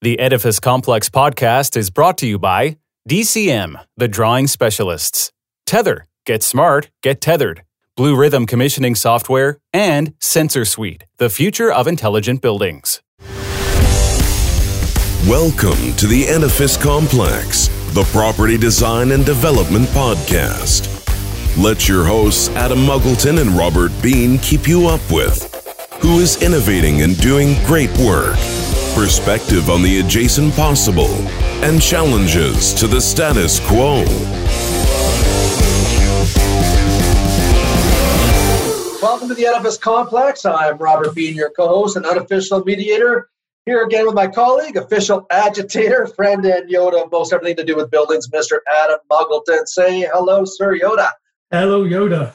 The Edifice Complex podcast is brought to you by DCM, the drawing specialists, Tether, get smart, get tethered, Bluerithm commissioning software, and Sensor Suite, the future of intelligent buildings. Welcome to the Edifice Complex, the property design and development podcast. Let your hosts Adam Muggleton and Robert Bean keep you up with who is innovating and doing great work perspective on the adjacent possible, and challenges to the status quo. Welcome to the Edifice Complex. I'm Robert Bean, your co host and unofficial mediator. Here again with my colleague, official agitator, friend, and Yoda of most everything to do with buildings, Mr. Adam Muggleton. Say hello, Sir Yoda. Hello, Yoda.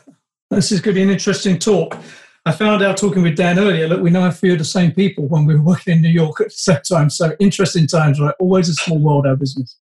This is going to be an interesting talk. I found out talking with Dan earlier that we know a few of the same people when we were working in New York at the same time. So interesting times, right? Always a small world, our business.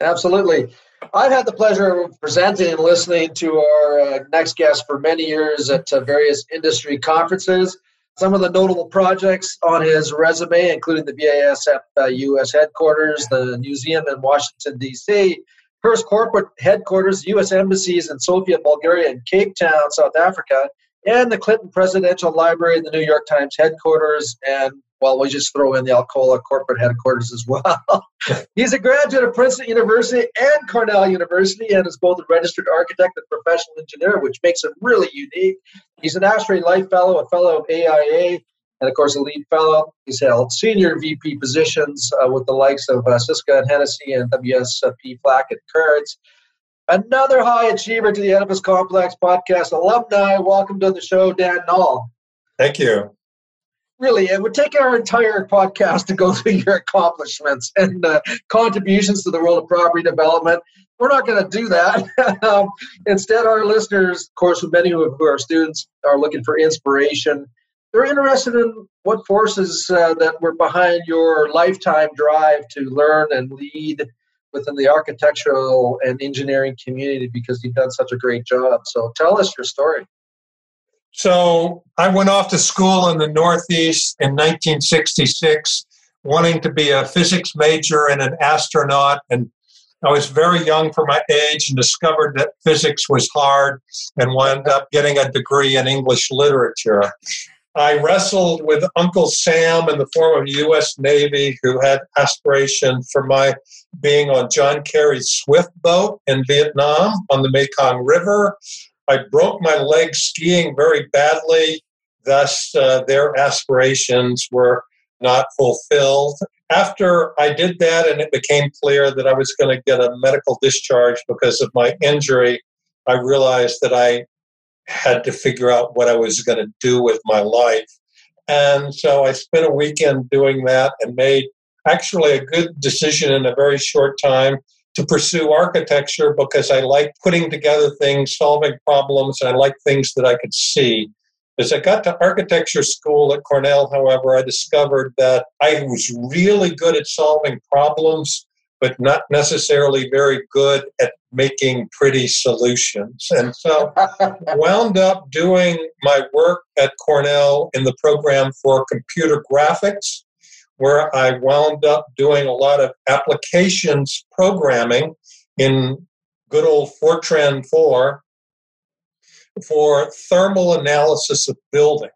Absolutely. I've had the pleasure of presenting and listening to our uh, next guest for many years at uh, various industry conferences. Some of the notable projects on his resume, including the BASF uh, U.S. headquarters, the museum in Washington, D.C., first corporate headquarters, U.S. embassies in Sofia, Bulgaria, and Cape Town, South Africa, and the Clinton Presidential Library, and the New York Times headquarters, and well, we just throw in the Alcoa corporate headquarters as well. He's a graduate of Princeton University and Cornell University and is both a registered architect and professional engineer, which makes him really unique. He's an ASHRAE Life Fellow, a Fellow of AIA, and of course a LEED fellow. He's held senior VP positions uh, with the likes of uh, Syska and Hennessy and WSP Flack and Kurtz. Another high achiever to the Edifice Complex podcast alumni. Welcome to the show, Dan Nall. Thank you. Really, it would take our entire podcast to go through your accomplishments and uh, contributions to the world of property development. We're not going to do that. um, instead, our listeners, of course, many of who are students, are looking for inspiration. They're interested in what forces uh, that were behind your lifetime drive to learn and lead within the architectural and engineering community because you've done such a great job. So tell us your story. So I went off to school in the Northeast in 1966, wanting to be a physics major and an astronaut. And I was very young for my age and discovered that physics was hard and wound up getting a degree in English literature. I wrestled with Uncle Sam in the form of U.S. Navy, who had aspiration for my being on John Kerry's Swift boat in Vietnam on the Mekong River. I broke my leg skiing very badly, thus, uh, their aspirations were not fulfilled. After I did that, and it became clear that I was going to get a medical discharge because of my injury, I realized that I had to figure out what I was going to do with my life. And so I spent a weekend doing that and made actually a good decision in a very short time to pursue architecture because I like putting together things, solving problems, and I like things that I could see. As I got to architecture school at Cornell, however, I discovered that I was really good at solving problems, but not necessarily very good at making pretty solutions. And so wound up doing my work at Cornell in the program for computer graphics, where I wound up doing a lot of applications programming in good old Fortran 4 for thermal analysis of buildings.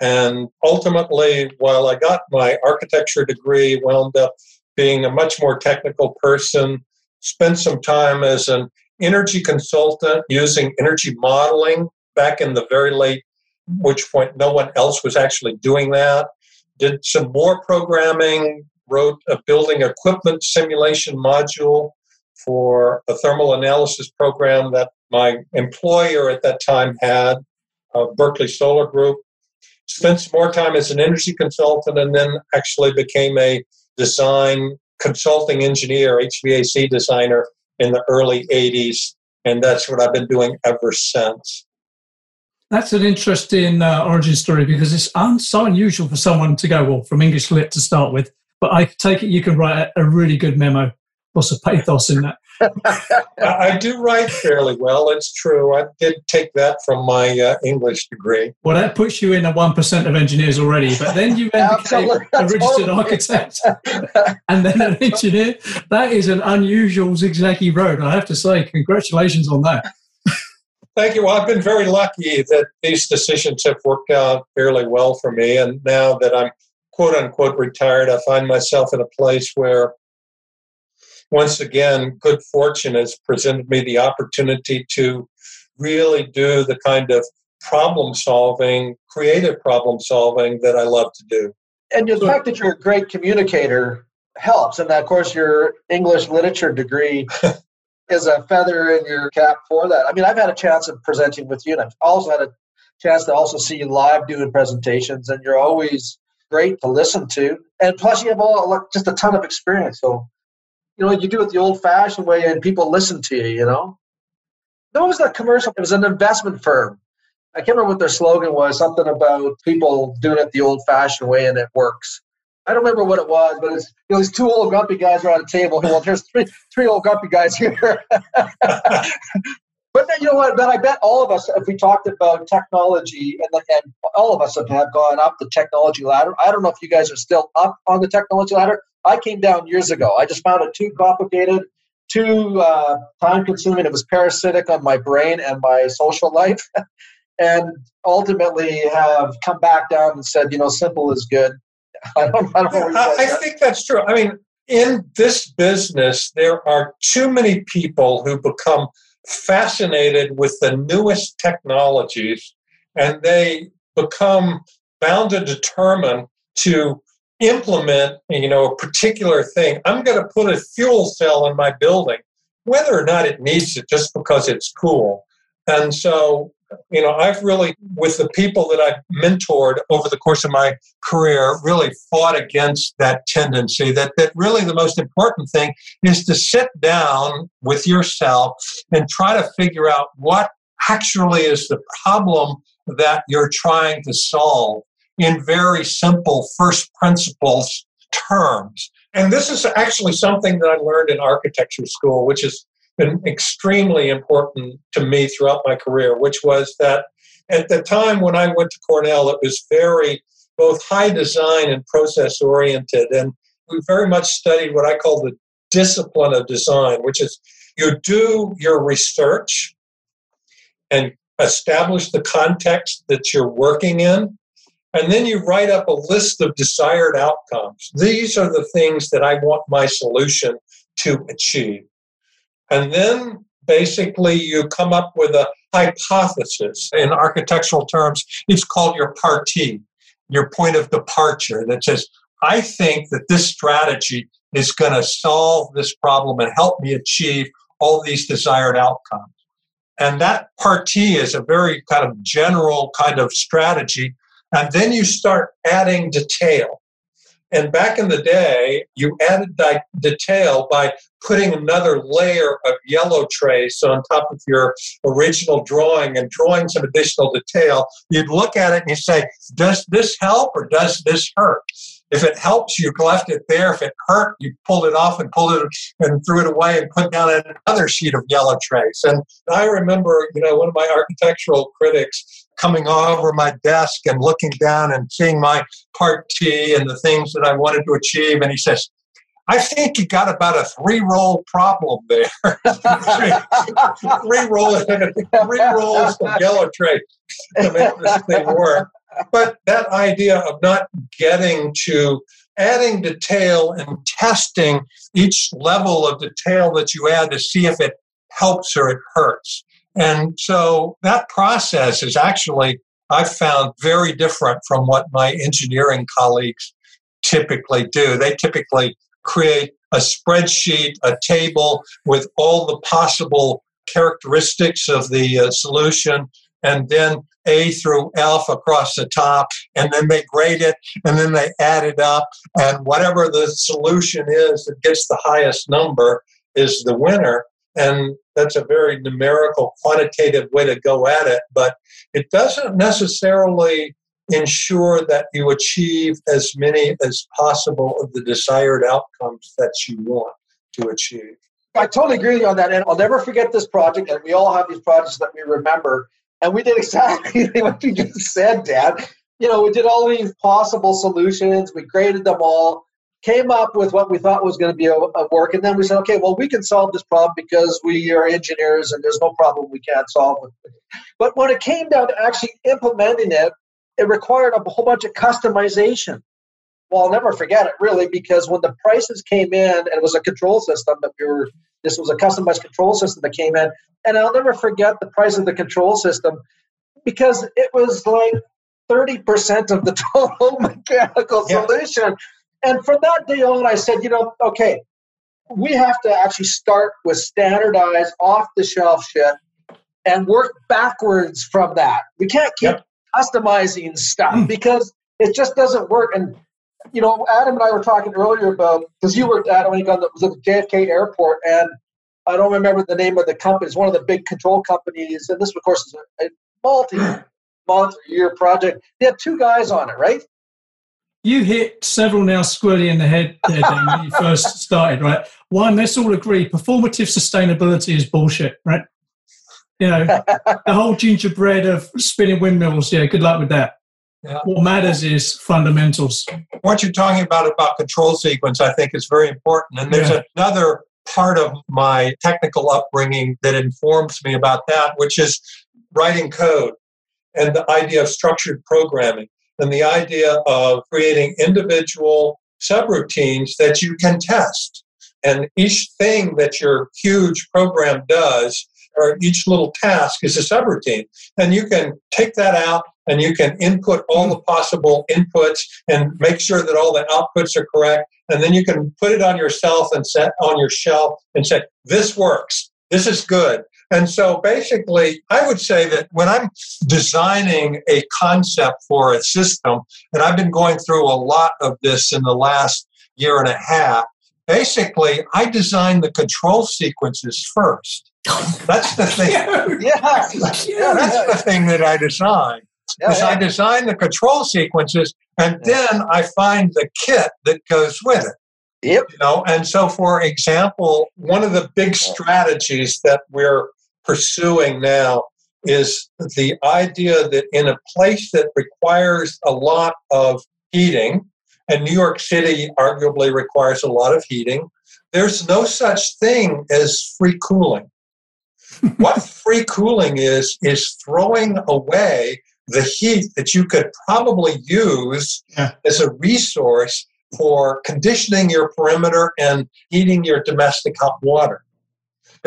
And ultimately, while I got my architecture degree, wound up being a much more technical person, spent some time as an energy consultant using energy modeling back in the very late, which point no one else was actually doing that. Did some more programming, wrote a building equipment simulation module for a thermal analysis program that my employer at that time had, uh, Berkeley Solar Group. Spent some more time as an energy consultant and then actually became a design consulting engineer, HVAC designer in the early 80s. And that's what I've been doing ever since. That's an interesting uh, origin story because it's un- so unusual for someone to go, well, from English Lit to start with. But I take it you can write a, a really good memo lots of pathos in that. I do write fairly well. It's true. I did take that from my uh, English degree. Well, that puts you in the one percent of engineers already. But then you then became a registered architect and then an engineer. That is an unusual zigzaggy road. I have to say, congratulations on that. Thank you. Well, I've been very lucky that these decisions have worked out fairly well for me. And now that I'm quote unquote retired, I find myself in a place where, once again, good fortune has presented me the opportunity to really do the kind of problem solving, creative problem solving that I love to do. And the fact that you're a great communicator helps. And of course, your English literature degree is a feather in your cap for that. I mean, I've had a chance of presenting with you, and I've also had a chance to also see you live doing presentations, and you're always great to listen to. And plus, you have all just a ton of experience. So, you know, you do it the old-fashioned way, and people listen to you. You know, what was that commercial? It was an investment firm. I can't remember what their slogan was. Something about people doing it the old-fashioned way, and it works. I don't remember what it was, but it's you know, these two old grumpy guys around a table. Well, there's three three old grumpy guys here. but then, you know what? But I bet all of us, if we talked about technology, and, and all of us have, have gone up the technology ladder. I don't know if you guys are still up on the technology ladder. I came down years ago. I just found it too complicated, too uh, time consuming. It was parasitic on my brain and my social life. and ultimately have come back down and said, you know, simple is good. I don't, I, don't I, I think that's true. I mean, in this business, there are too many people who become fascinated with the newest technologies and they become bound and determined to implement you know a particular thing. I'm going to put a fuel cell in my building whether or not it needs it just because it's cool. And so you know, I've really, with the people that I've mentored over the course of my career, really fought against that tendency that, that really the most important thing is to sit down with yourself and try to figure out what actually is the problem that you're trying to solve in very simple first principles terms. And this is actually something that I learned in architecture school, which is been extremely important to me throughout my career, which was that at the time when I went to Cornell, it was very both high design and process oriented. And we very much studied what I call the discipline of design, which is you do your research and establish the context that you're working in. And then you write up a list of desired outcomes. These are the things that I want my solution to achieve. And then basically you come up with a hypothesis. In architectural terms, it's called your parti, your point of departure that says, I think that this strategy is going to solve this problem and help me achieve all these desired outcomes. And that parti is a very kind of general kind of strategy. And then you start adding detail. And back in the day, you added that detail by putting another layer of yellow trace on top of your original drawing and drawing some additional detail. You'd look at it and you say, does this help or does this hurt? If it helps, you left it there. If it hurt, you pulled it off and pulled it and threw it away and put down another sheet of yellow trace. And I remember, you know, one of my architectural critics coming over my desk and looking down and seeing my parti and the things that I wanted to achieve. And he says, I think you got about a three roll problem there. three rolls, three rolls of yellow trace to make this thing work. But that idea of not getting to adding detail and testing each level of detail that you add to see if it helps or it hurts. And so that process is actually, I've found very different from what my engineering colleagues typically do. They typically create a spreadsheet, a table with all the possible characteristics of the uh, solution, and then A through F across the top, and then they grade it, and then they add it up, and whatever the solution is that gets the highest number is the winner. And that's a very numerical, quantitative way to go at it, but it doesn't necessarily ensure that you achieve as many as possible of the desired outcomes that you want. to achieve. I totally agree with you on that. And I'll never forget this project. And we all have these projects that we remember. And we did exactly what you just said, Dan. You know, we did all these possible solutions. We graded them all, came up with what we thought was going to be a, a work. And then we said, okay, well, we can solve this problem because we are engineers and there's no problem we can't solve it. But when it came down to actually implementing it, it required a whole bunch of customization. Well, I'll never forget it really because when the prices came in and it was a control system that we were this was a customized control system that came in, and I'll never forget the price of the control system because it was like 30% of the total mechanical yeah. solution. And from that day on, I said, you know, okay, we have to actually start with standardized, off the shelf shit and work backwards from that. We can't keep yep. customizing stuff mm. because it just doesn't work. And you know, Adam and I were talking earlier about because you were Adam when you got the, was at the JFK airport, and I don't remember the name of the company. It's one of the big control companies, and this, of course, is a, a multi month year project. They had two guys on it, right? You hit several now squarely in the head there, Dan, when you first started, right? One, let's all agree, performative sustainability is bullshit, right? You know, the whole gingerbread of spinning windmills. Yeah, good luck with that. Yeah. What matters is fundamentals. What you're talking about about control sequence, I think, is very important. And there's yeah. another part of my technical upbringing that informs me about that, which is writing code and the idea of structured programming and the idea of creating individual subroutines that you can test. And each thing that your huge program does, or each little task, is a subroutine. And you can take that out and you can input all the possible inputs and make sure that all the outputs are correct and then you can put it on yourself and set on your shelf and say this works this is good and so basically i would say that when i'm designing a concept for a system and i've been going through a lot of this in the last year and a half basically i design the control sequences first. That's the thing. Yeah, yeah that's the thing that i design. Because yeah, yeah. I design the control sequences and then I find the kit that goes with it. Yep. You know, and so for example, one of the big strategies that we're pursuing now is the idea that in a place that requires a lot of heating, and New York City arguably requires a lot of heating, there's no such thing as free cooling. what free cooling is, is throwing away the heat that you could probably use yeah. as a resource for conditioning your perimeter and heating your domestic hot water.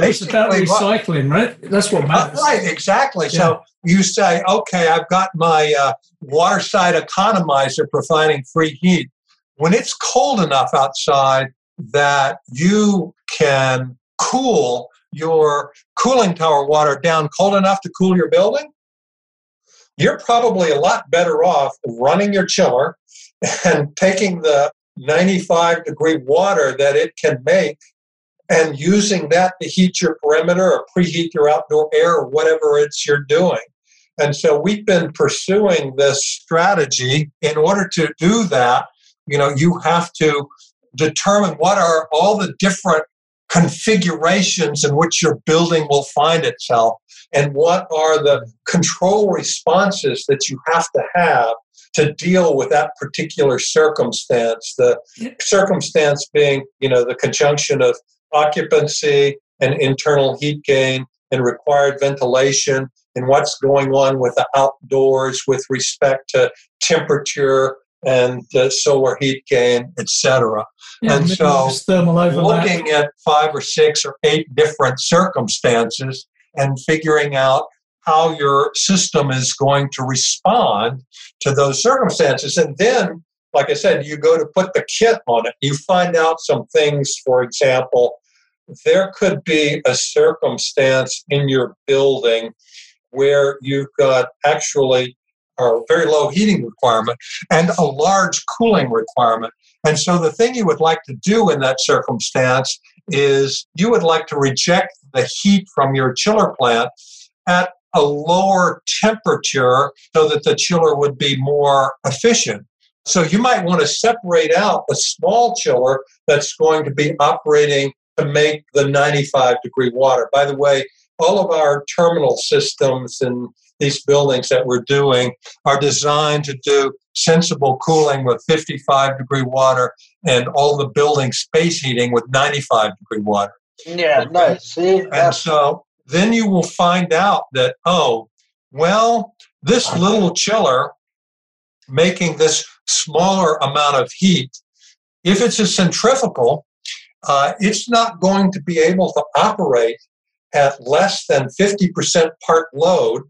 It's about recycling, right? That's what matters. Uh, right, exactly. Yeah. So you say, okay, I've got my uh, water side economizer providing free heat. When it's cold enough outside that you can cool your cooling tower water down cold enough to cool your building, you're probably a lot better off running your chiller and taking the 95 degree water that it can make and using that to heat your perimeter or preheat your outdoor air or whatever it's you're doing. And so we've been pursuing this strategy. In order to do that, you know, you have to determine what are all the different configurations in which your building will find itself and what are the control responses that you have to have to deal with that particular circumstance the circumstance being you know the conjunction of occupancy and internal heat gain and required ventilation and what's going on with the outdoors with respect to temperature and the solar heat gain, etc. Yeah, and so, looking at five or six or eight different circumstances and figuring out how your system is going to respond to those circumstances. And then, like I said, you go to put the kit on it. You find out some things, for example, there could be a circumstance in your building where you've got actually a very low heating requirement and a large cooling requirement. And so the thing you would like to do in that circumstance is you would like to reject the heat from your chiller plant at a lower temperature so that the chiller would be more efficient. So you might want to separate out a small chiller that's going to be operating to make the 95 degree water. By the way, all of our terminal systems and these buildings that we're doing are designed to do sensible cooling with 55 degree water and all the building space heating with 95 degree water. Yeah, okay? nice. See, and so then you will find out that, oh, well, this little chiller making this smaller amount of heat, if it's a centrifugal, uh, it's not going to be able to operate at less than 50% part load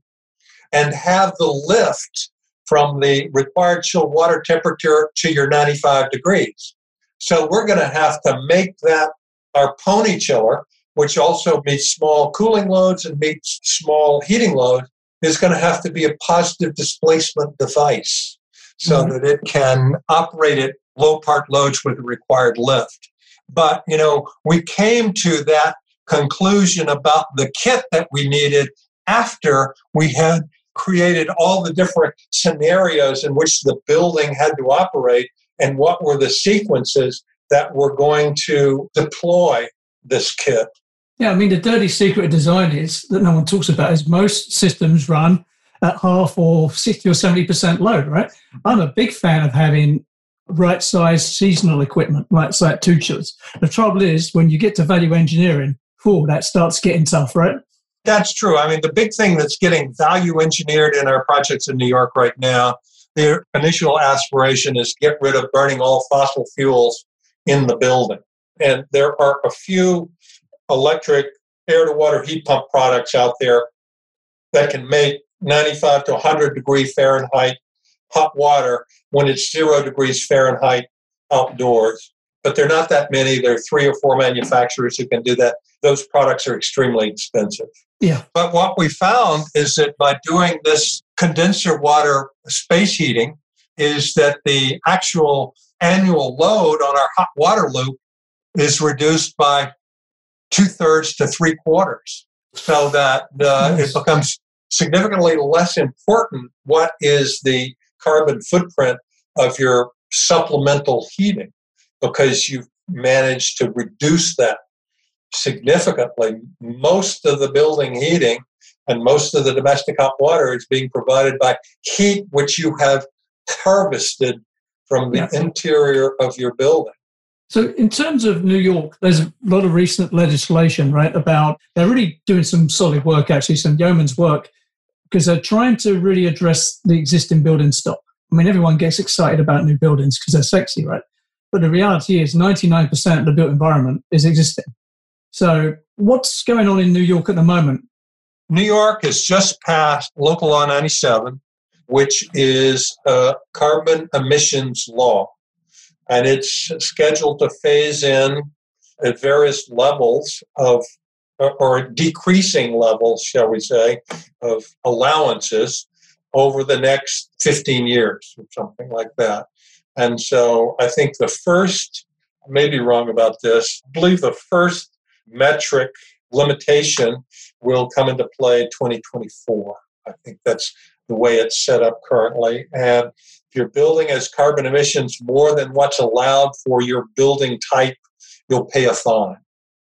and have the lift from the required chilled water temperature to your 95 degrees. So we're going to have to make that our pony chiller, which also meets small cooling loads and meets small heating loads, is going to have to be a positive displacement device so mm-hmm. that it can operate at low part loads with the required lift. But, you know, we came to that conclusion about the kit that we needed after we had created all the different scenarios in which the building had to operate and what were the sequences that were going to deploy this kit. Yeah, I mean, the dirty secret of design is that no one talks about is most systems run at half or 60 or 70% load, right? Mm-hmm. I'm a big fan of having right sized seasonal equipment, like, two chillers. The trouble is, when you get to value engineering, oh, that starts getting tough, right? That's true. I mean, the big thing that's getting value engineered in our projects in New York right now, the initial aspiration is get rid of burning all fossil fuels in the building. And there are a few electric air to water heat pump products out there that can make 95 to 100 degree Fahrenheit hot water when it's zero degrees Fahrenheit outdoors. But there are not that many. There are three or four manufacturers who can do that. Those products are extremely expensive. Yeah. But what we found is that by doing this condenser water space heating, is that the actual annual load on our hot water loop is reduced by two thirds to three quarters, so that uh, nice. it becomes significantly less important what is the carbon footprint of your supplemental heating because you've managed to reduce that significantly. Most of the building heating and most of the domestic hot water is being provided by heat which you have harvested from the interior of your building. So, in terms of New York, there's a lot of recent legislation, right? About they're really doing some solid work, actually, some yeoman's work, because they're trying to really address the existing building stock. I mean, everyone gets excited about new buildings because they're sexy, right? But the reality is, 99% of the built environment is existing. So, what's going on in New York at the moment? New York has just passed Local Law 97, which is a carbon emissions law. And it's scheduled to phase in at various levels of, or decreasing levels, shall we say, of allowances over the next 15 years or something like that. And so I think the first, I may be wrong about this, I believe the first metric limitation will come into play 2024. I think that's the way it's set up currently. And if your building has carbon emissions more than what's allowed for your building type, you'll pay a fine.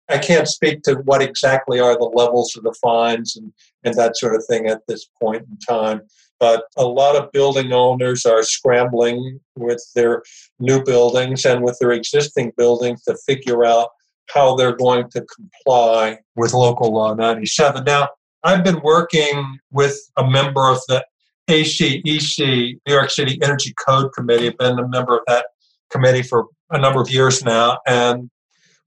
I can't speak to what exactly are the levels of the fines and, and that sort of thing at this point in time. But a lot of building owners are scrambling with their new buildings and with their existing buildings to figure out how they're going to comply with local law 97. Now, I've been working with a member of the ACEC, New York City Energy Code Committee. I've been a member of that committee for a number of years now. And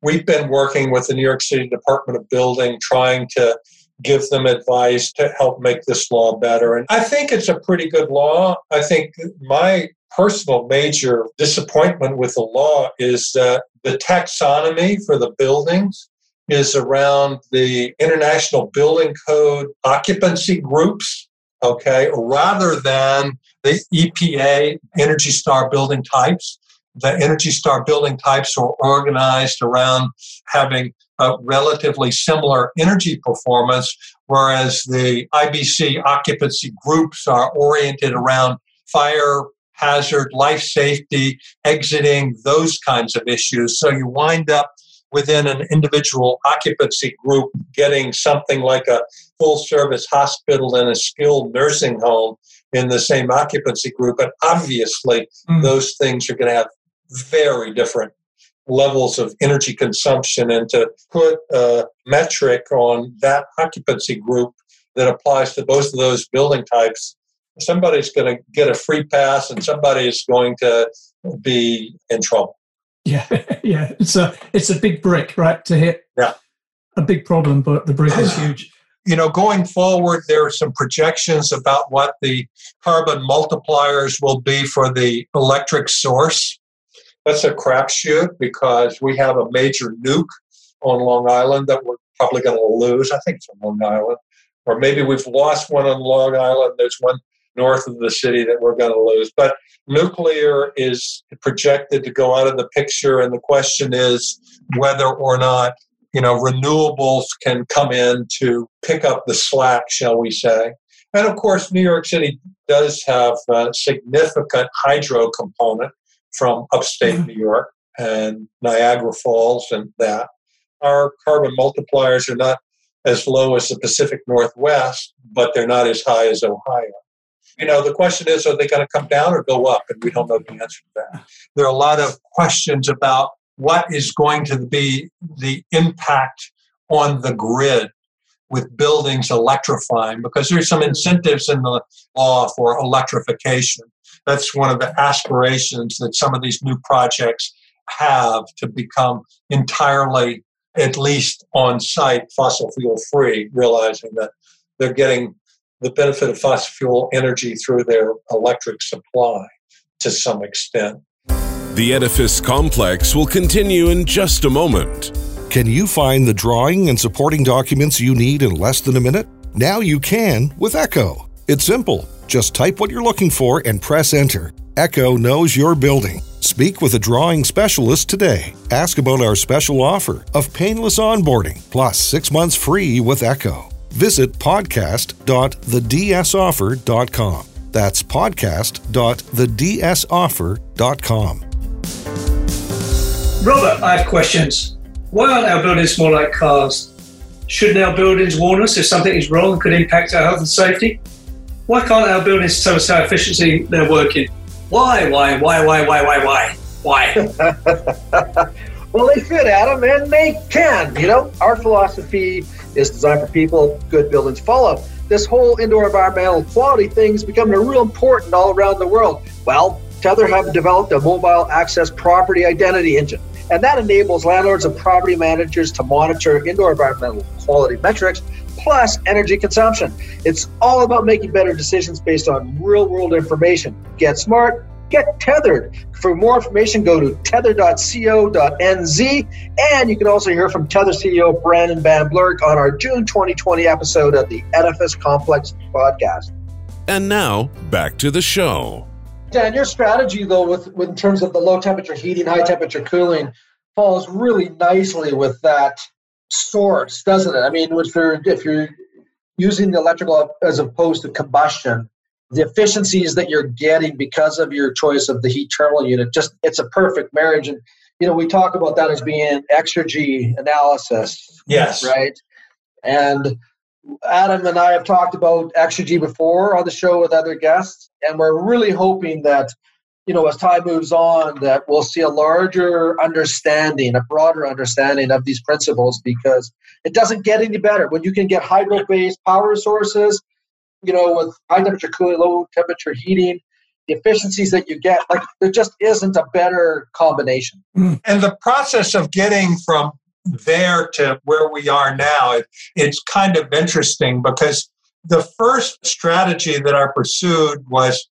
we've been working with the New York City Department of Building, trying to give them advice to help make this law better. And I think it's a pretty good law. I think my personal major disappointment with the law is that the taxonomy for the buildings is around the International Building Code occupancy groups, okay, rather than the EPA Energy Star building types. The Energy Star building types are organized around having a relatively similar energy performance, whereas the IBC occupancy groups are oriented around fire hazard, life safety, exiting, those kinds of issues. So you wind up within an individual occupancy group getting something like a full service hospital and a skilled nursing home in the same occupancy group. But obviously, mm. those things are going to have very different levels of energy consumption. And to put a metric on that occupancy group that applies to both of those building types, somebody's going to get a free pass and somebody is going to be in trouble. Yeah, yeah, it's a it's a big brick, right, to hit. Yeah, a big problem, but the brick is huge. You know, going forward, there are some projections about what the carbon multipliers will be for the electric source. That's a crapshoot because we have a major nuke on Long Island that we're probably going to lose. I think it's on Long Island, or maybe we've lost one on Long Island. There's one north of the city that we're going to lose. But nuclear is projected to go out of the picture, and the question is whether or not you know renewables can come in to pick up the slack, shall we say? And of course, New York City does have a significant hydro component from upstate mm-hmm. New York and Niagara Falls and that. Our carbon multipliers are not as low as the Pacific Northwest, but they're not as high as Ohio you know, the question is, are they going to come down or go up? And we don't know the answer to that. There are a lot of questions about what is going to be the impact on the grid with buildings electrifying because there's some incentives in the law for electrification. That's one of the aspirations that some of these new projects have to become entirely, at least on site, fossil fuel free, realizing that they're getting the benefit of fossil fuel energy through their electric supply to some extent. The edifice complex will continue in just a moment. Can you find the drawing and supporting documents you need in less than a minute? Now you can with Echo. It's simple. Just type what you're looking for and press enter. Echo knows your building. Speak with a drawing specialist today. Ask about our special offer of painless onboarding plus six months free with Echo visit podcast.thedsoffer.com. That's podcast.thedsoffer.com. Robert, I have questions. Why aren't our buildings more like cars? Shouldn't our buildings warn us if something is wrong and could impact our health and safety? Why can't our buildings tell us how efficiently they're working? Why, why, why, why, why, why, why? Why? well, they fit, Adam, and they can. You know, our philosophy is designed for people, good buildings follow. This whole indoor environmental quality thing is becoming real important all around the world. Well, Tether have developed a mobile access property identity engine, and that enables landlords and property managers to monitor indoor environmental quality metrics plus energy consumption. It's all about making better decisions based on real world information. Get smart, get tethered. For more information, go to tether.co.nz. And you can also hear from Tether CEO Brandon Van Blerk on our June 2020 episode of the Edifice Complex podcast. And now, back to the show. Dan, your strategy, though, with, with in terms of the low temperature heating, high temperature cooling, falls really nicely with that source, doesn't it? I mean, if you're, if you're using the electrical as opposed to combustion, the efficiencies that you're getting because of your choice of the heat terminal unit just it's a perfect marriage. And you know we talk about that as being exergy analysis yes. right? And adam and i have talked about exergy before on the show with other guests and we're really hoping that you know as time moves on that we'll see a larger understanding a broader understanding of these principles because it doesn't get any better when you can get hydro based power sources you know, with high temperature cooling, low temperature heating, the efficiencies that you get, like there just isn't a better combination. Mm. And the process of getting from there to where we are now, it, it's kind of interesting because the first strategy that I pursued was,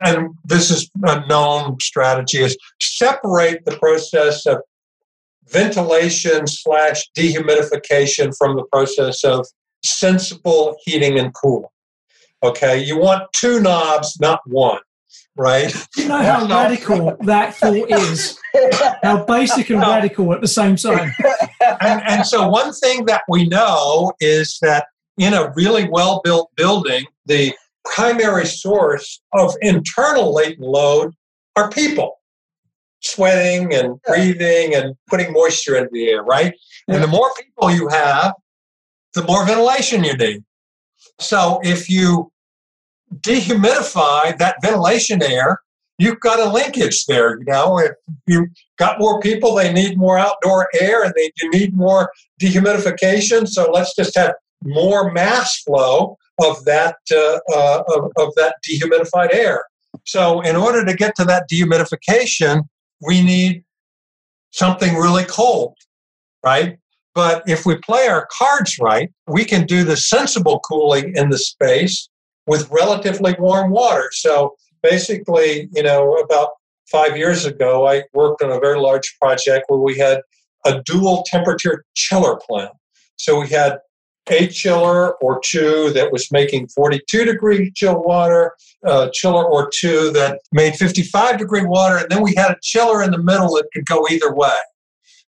and this is a known strategy, is separate the process of ventilation slash dehumidification from the process of sensible heating and cooling. Okay, you want two knobs, not one, right? You know how radical that thought is. How basic and radical at the same time. And, and so, one thing that we know is that in a really well built building, the primary source of internal latent load are people. sweating and breathing and putting moisture into the air, right? And the more people you have, the more ventilation you need. So if you dehumidify that ventilation air, you've got a linkage there. You know, if you got more people, they need more outdoor air and they need more dehumidification. So let's just have more mass flow of that uh, uh, of, of that dehumidified air. So in order to get to that dehumidification, we need something really cold, right? But if we play our cards right, we can do the sensible cooling in the space with relatively warm water. So basically, you know, about five years ago, I worked on a very large project where we had a dual temperature chiller plant. So we had a chiller or two that was making 42 degree chill water, a chiller or two that made 55 degree water, and then we had a chiller in the middle that could go either way.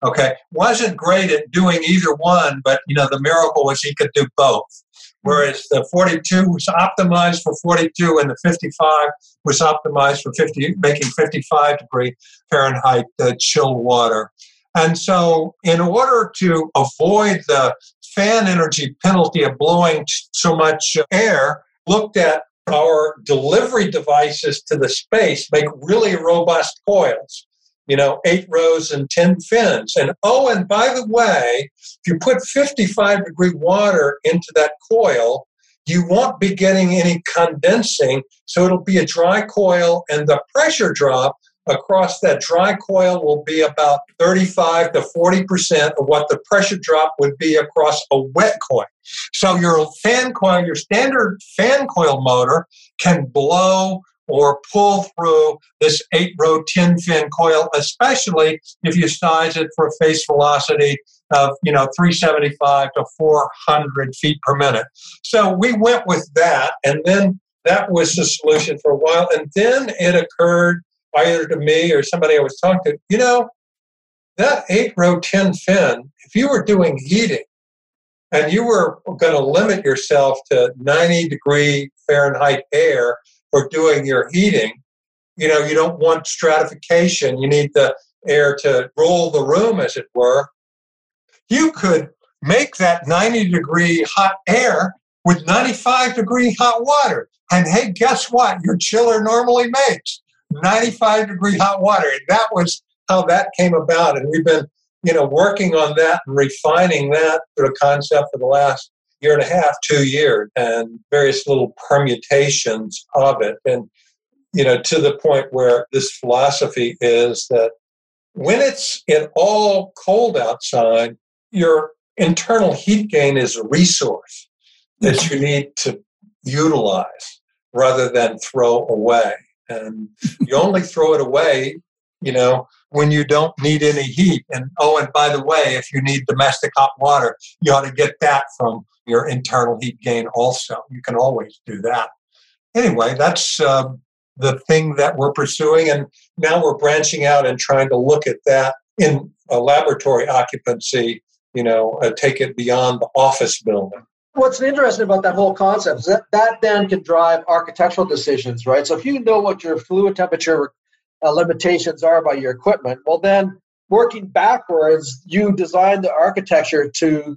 Okay, wasn't great at doing either one, but you know the miracle was he could do both. Whereas the 42 was optimized for 42, and the 55 was optimized for 50, making 55 degree Fahrenheit uh, chill water. And so, in order to avoid the fan energy penalty of blowing so much air, looked at our delivery devices to the space make really robust coils you know, eight rows and 10 fins. And oh, and by the way, if you put 55 degree water into that coil, you won't be getting any condensing. So it'll be a dry coil, and the pressure drop across that dry coil will be about 35 to 40% of what the pressure drop would be across a wet coil. So your fan coil, your standard fan coil motor can blow or pull through this eight row 10 fin coil, especially if you size it for a face velocity of, you know, 375 to 400 feet per minute. So we went with that, and then that was the solution for a while. And then it occurred either to me or somebody I was talking to, you know, that eight row 10 fin, if you were doing heating, and you were going to limit yourself to 90 degree Fahrenheit air for doing your heating. You know, you don't want stratification. You need the air to roll the room, as it were. You could make that 90 degree hot air with 95 degree hot water. And hey, guess what? Your chiller normally makes 95 degree hot water. And that was how that came about. And we've been, you know, working on that and refining that sort of concept for the last year and a half, two years, and various little permutations of it. And, you know, to the point where this philosophy is that when it's in all cold outside, your internal heat gain is a resource that you need to utilize rather than throw away. And you only throw it away, you know, when you don't need any heat. And oh, and by the way, if you need domestic hot water, you ought to get that from your internal heat gain also. You can always do that. Anyway, that's uh, the thing that we're pursuing. And now we're branching out and trying to look at that in a laboratory occupancy, you know, uh, take it beyond the office building. What's interesting about that whole concept is that that then can drive architectural decisions, right? So if you know what your fluid temperature uh, limitations are by your equipment, well, then working backwards, you design the architecture to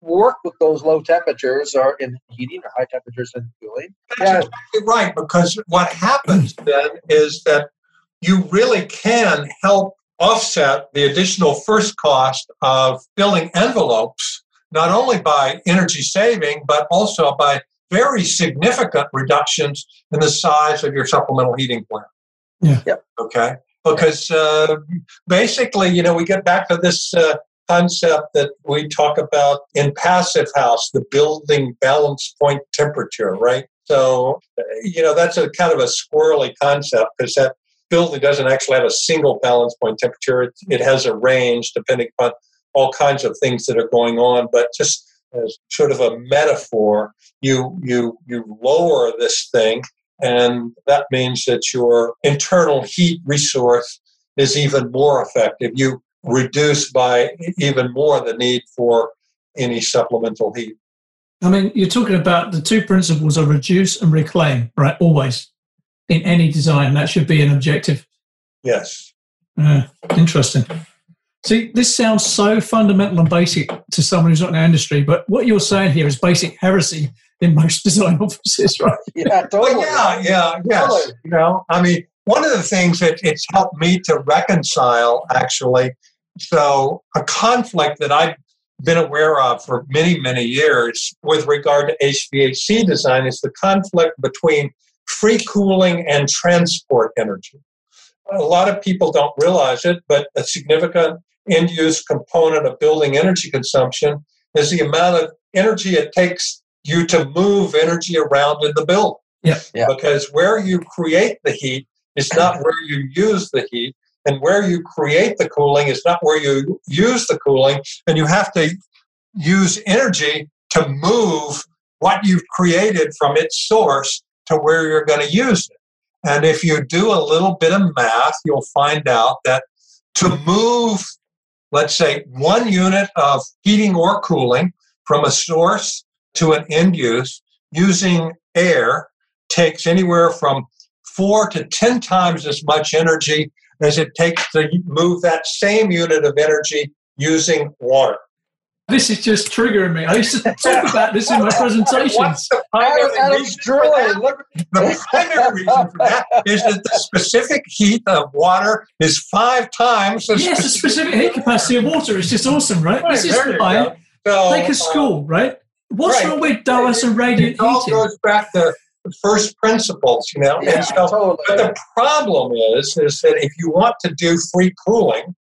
work with those low temperatures or in heating or high temperatures in cooling. That's yeah. exactly right, because what happens then is that you really can help offset the additional first cost of building envelopes, not only by energy saving, but also by very significant reductions in the size of your supplemental heating plant. Yeah. Yep. Okay. Because uh, basically, you know, we get back to this uh, concept that we talk about in Passive House, the building balance point temperature, right? So, you know, that's a kind of a squirrely concept because that building doesn't actually have a single balance point temperature. It, it has a range depending upon all kinds of things that are going on, but just as sort of a metaphor, you you you lower this thing, and that means that your internal heat resource is even more effective. You reduce by even more the need for any supplemental heat. I mean, you're talking about the two principles of reduce and reclaim, right? Always in any design, that should be an objective. Yes. Uh, interesting. See, this sounds so fundamental and basic to someone who's not in our industry, but what you're saying here is basic heresy in most design offices, right? Yeah, totally. Well, yeah, yeah, yes. Totally. You know, I mean, one of the things that it's helped me to reconcile actually. So, a conflict that I've been aware of for many, many years with regard to HVAC design is the conflict between free cooling and transport energy. A lot of people don't realize it, but a significant end use component of building energy consumption is the amount of energy it takes you to move energy around in the building. Yeah. Yeah. Because where you create the heat is not where you use the heat, and where you create the cooling is not where you use the cooling, and you have to use energy to move what you've created from its source to where you're going to use it. And if you do a little bit of math, you'll find out that to move, let's say, one unit of heating or cooling from a source to an end use using air takes anywhere from four to 10 times as much energy as it takes to move that same unit of energy using water. This is just triggering me. I used to talk about this in my presentations. What's the primary Adam's reason for that? Look, The primary reason for that is that the specific heat of water is five times the Yes, the specific heat capacity of water is just awesome, right? This is why. So, take a school, right? What's right. wrong with DOAS and radiant It all heating? goes back to the first principles, you know. yeah, and so, totally. but the problem is, is that if you want to do free cooling,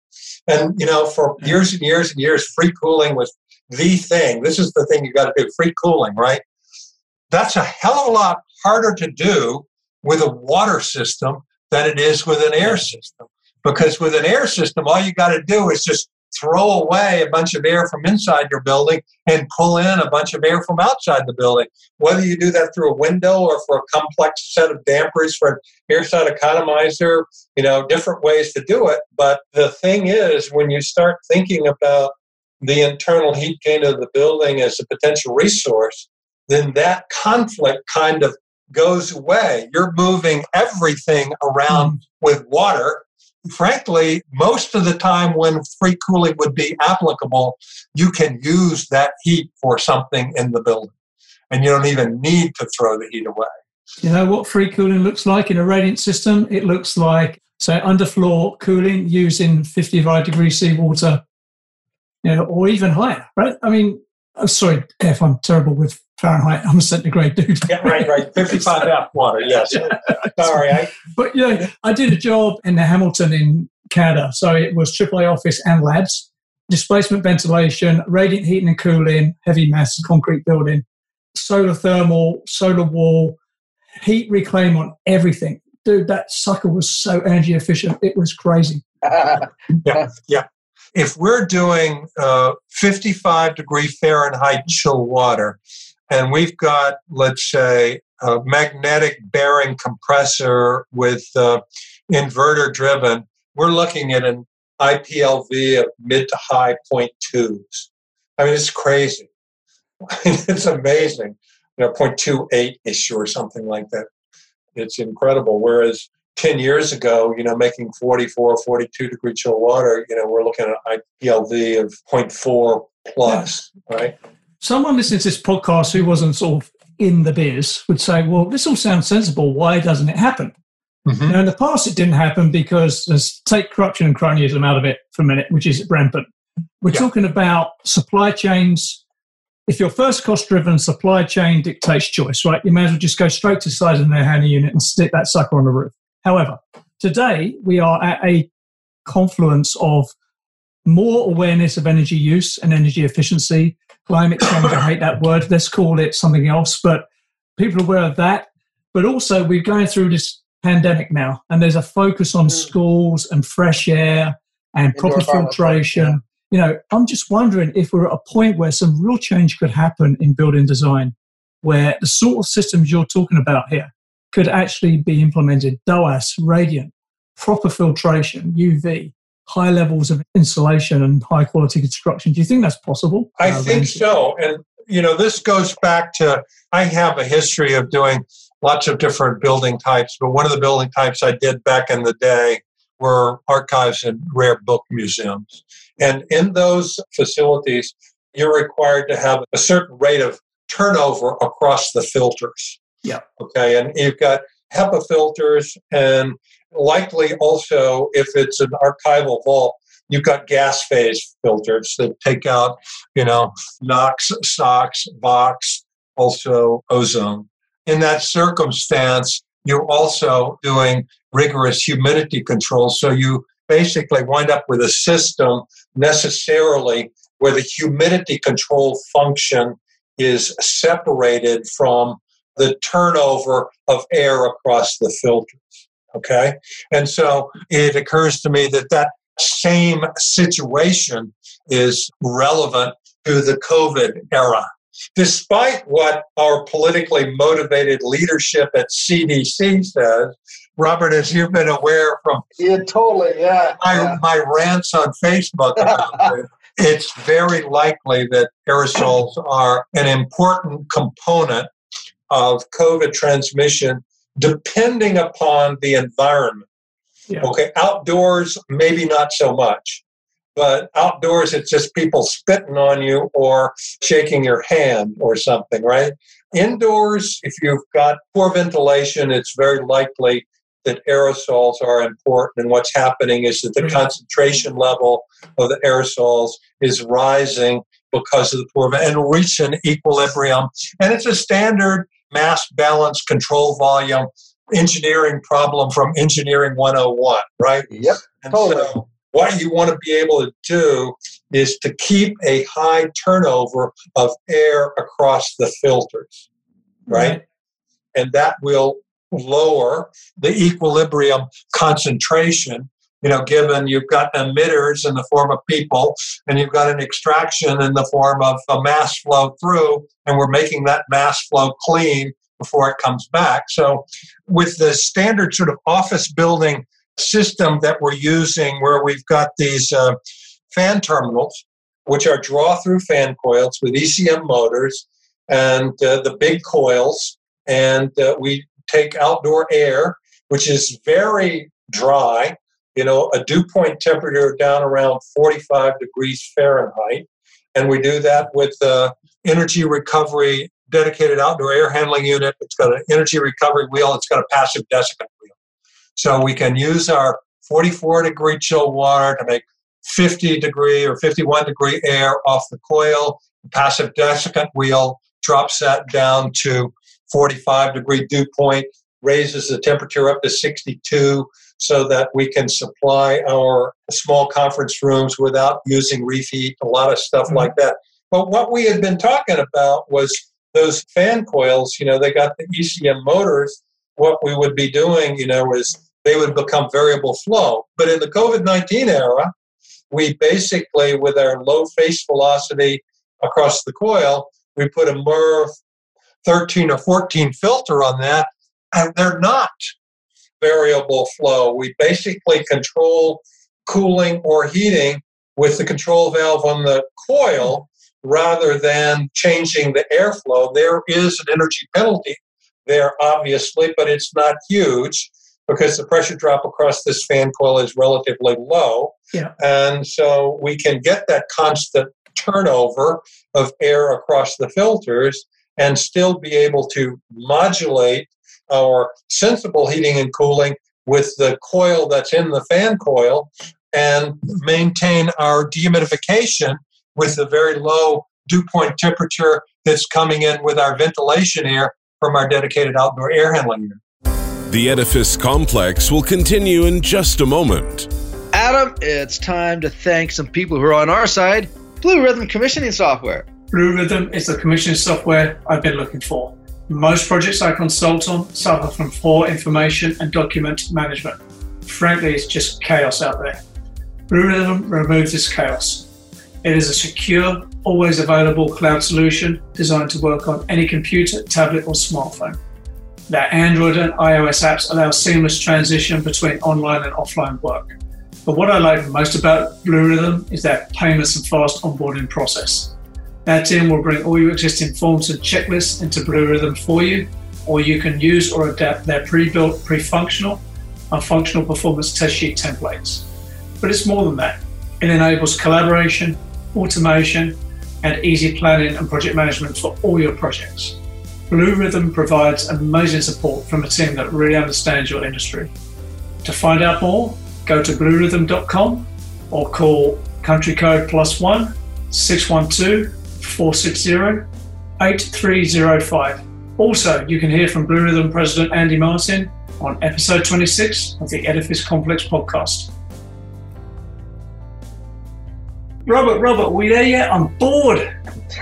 and you know, for years and years and years, free cooling was the thing. This is the thing you got to do: free cooling, right? That's a hell of a lot harder to do with a water system than it is with an air system. Because with an air system, all you got to do is just throw away a bunch of air from inside your building and pull in a bunch of air from outside the building. Whether you do that through a window or for a complex set of dampers for an air side economizer, you know, different ways to do it. But the thing is, when you start thinking about the internal heat gain of the building as a potential resource, then that conflict kind of goes away. You're moving everything around hmm. with water. Frankly, most of the time when free cooling would be applicable, you can use that heat for something in the building. And you don't even need to throw the heat away. You know what free cooling looks like in a radiant system? It looks like, say, underfloor cooling using 55 degrees seawater, you know, or even higher, right? I mean, I'm sorry if I'm terrible with Fahrenheit. I'm a centigrade dude. Yeah, right, right. 55 F water, yes. Sorry, I, But you know, I did a job in Hamilton in Canada. So it was AAA office and labs, displacement ventilation, radiant heating and cooling, heavy mass concrete building, solar thermal, solar wall, heat reclaim on everything. Dude, that sucker was so energy efficient. It was crazy. yeah, yeah. If we're doing uh, 55 degree Fahrenheit chill water, and we've got, let's say, a magnetic bearing compressor with uh, inverter driven, we're looking at an IPLV of mid to high point twos. I mean, it's crazy. it's amazing. You know, 0.28 ish or something like that. It's incredible. Whereas 10 years ago, you know, making 44, 42 degree chill water, you know, we're looking at an IPLV of 0.4 plus, right? Someone listening to this podcast who wasn't sort of in the biz would say, well, this all sounds sensible. Why doesn't it happen? Mhm. Now, in the past, it didn't happen because let's take corruption and cronyism out of it for a minute, which is rampant. We're Yeah. talking about supply chains. If your first cost driven supply chain dictates choice, right, you may as well just go straight to size in their handy unit and stick that sucker on the roof. However, today we are at a confluence of more awareness of energy use and energy efficiency, climate change. I hate that word. Let's call it something else. But people are aware of that. But also, we're going through this pandemic now, and there's a focus on Mm. schools and fresh air and Indoor proper filtration. yeah. You know, I'm just wondering if we're at a point where some real change could happen in building design, where the sort of systems you're talking about here could actually be implemented DOAS, radiant, proper filtration, UV, high levels of insulation and high quality construction. Do you think that's possible? I Uh, think so. And, you know, this goes back to I have a history of doing lots of different building types, but one of the building types I did back in the day were archives and rare book museums. And in those facilities, you're required to have a certain rate of turnover across the filters. Yeah. Okay. And you've got HEPA filters, and likely also, if it's an archival vault, you've got gas phase filters that take out, you know, NOx, SOx, VOx, also ozone. In that circumstance, you're also doing rigorous humidity control. So you basically wind up with a system necessarily where the humidity control function is separated from the turnover of air across the filters. Okay. And so it occurs to me that that same situation is relevant to the COVID era. Despite what our politically motivated leadership at CDC says, Robert, as you've been aware from yeah, totally, yeah, my, yeah. my rants on Facebook about it, it's very likely that aerosols are an important component of COVID transmission, depending upon the environment. Yeah. Okay, outdoors, maybe not so much. But outdoors, it's just people spitting on you or shaking your hand or something, right? Indoors, if you've got poor ventilation, it's very likely that aerosols are important. And what's happening is that the Mhm. concentration level of the aerosols is rising because of the poor and reach an equilibrium. And it's a standard mass balance control volume engineering problem from engineering 101, right? Yep. And Totally. so what you want to be able to do is to keep a high turnover of air across the filters, mm-hmm. right? And that will lower the equilibrium concentration. You know, given you've got emitters in the form of people and you've got an extraction in the form of a mass flow through, and we're making that mass flow clean before it comes back. So, with the standard sort of office building system that we're using, where we've got these uh, fan terminals, which are draw through fan coils with ECM motors and uh, the big coils, and uh, we take outdoor air, which is very dry, you know, a dew point temperature down around 45 degrees Fahrenheit. And we do that with the energy recovery dedicated outdoor air handling unit. It's got an energy recovery wheel, it's got a passive desiccant wheel. So we can use our 44 degree chill water to make 50 degree or 51 degree air off the coil. The passive desiccant wheel drops that down to 45 degree dew point, raises the temperature up to 62 so that we can supply our small conference rooms without using reheat, a lot of stuff mm-hmm. like that. But what we had been talking about was those fan coils, you know, they got the ECM motors. What we would be doing, you know, is they would become variable flow. But in the COVID 19 era, we basically, with our low face velocity across the coil, we put a MERV 13 or 14 filter on that, and they're not variable flow. We basically control cooling or heating with the control valve on the coil rather than changing the airflow. There is an energy penalty there, obviously, but it's not huge because the pressure drop across this fan coil is relatively low. Yeah. And so we can get that constant turnover of air across the filters and still be able to modulate our sensible heating and cooling with the coil that's in the fan coil and maintain our dehumidification with the very low dew point temperature that's coming in with our ventilation air from our dedicated outdoor air handling unit. The edifice complex will continue in just a moment. Adam, it's time to thank some people who are on our side Bluerithm Commissioning Software. Bluerithm is the commissioning software I've been looking for. Most projects I consult on suffer from poor information and document management. Frankly, it's just chaos out there. Bluerithm removes this chaos. It is a secure, always available cloud solution designed to work on any computer, tablet, or smartphone. Their Android and iOS apps allow seamless transition between online and offline work. But what I like most about Bluerithm is their painless and fast onboarding process. Our team will bring all your existing forms and checklists into Bluerithm for you, or you can use or adapt their pre-built, pre-functional, and functional performance test sheet templates. But it's more than that. It enables collaboration, automation, and easy planning and project management for all your projects. Bluerithm provides amazing support from a team that really understands your industry. To find out more, go to bluerithm.com or call country code plus one 612 460 8305. Also, you can hear from Bluerithm President Andy Martin on episode 26 of the Edifice Complex podcast. Robert, Robert, we there yet? I'm bored.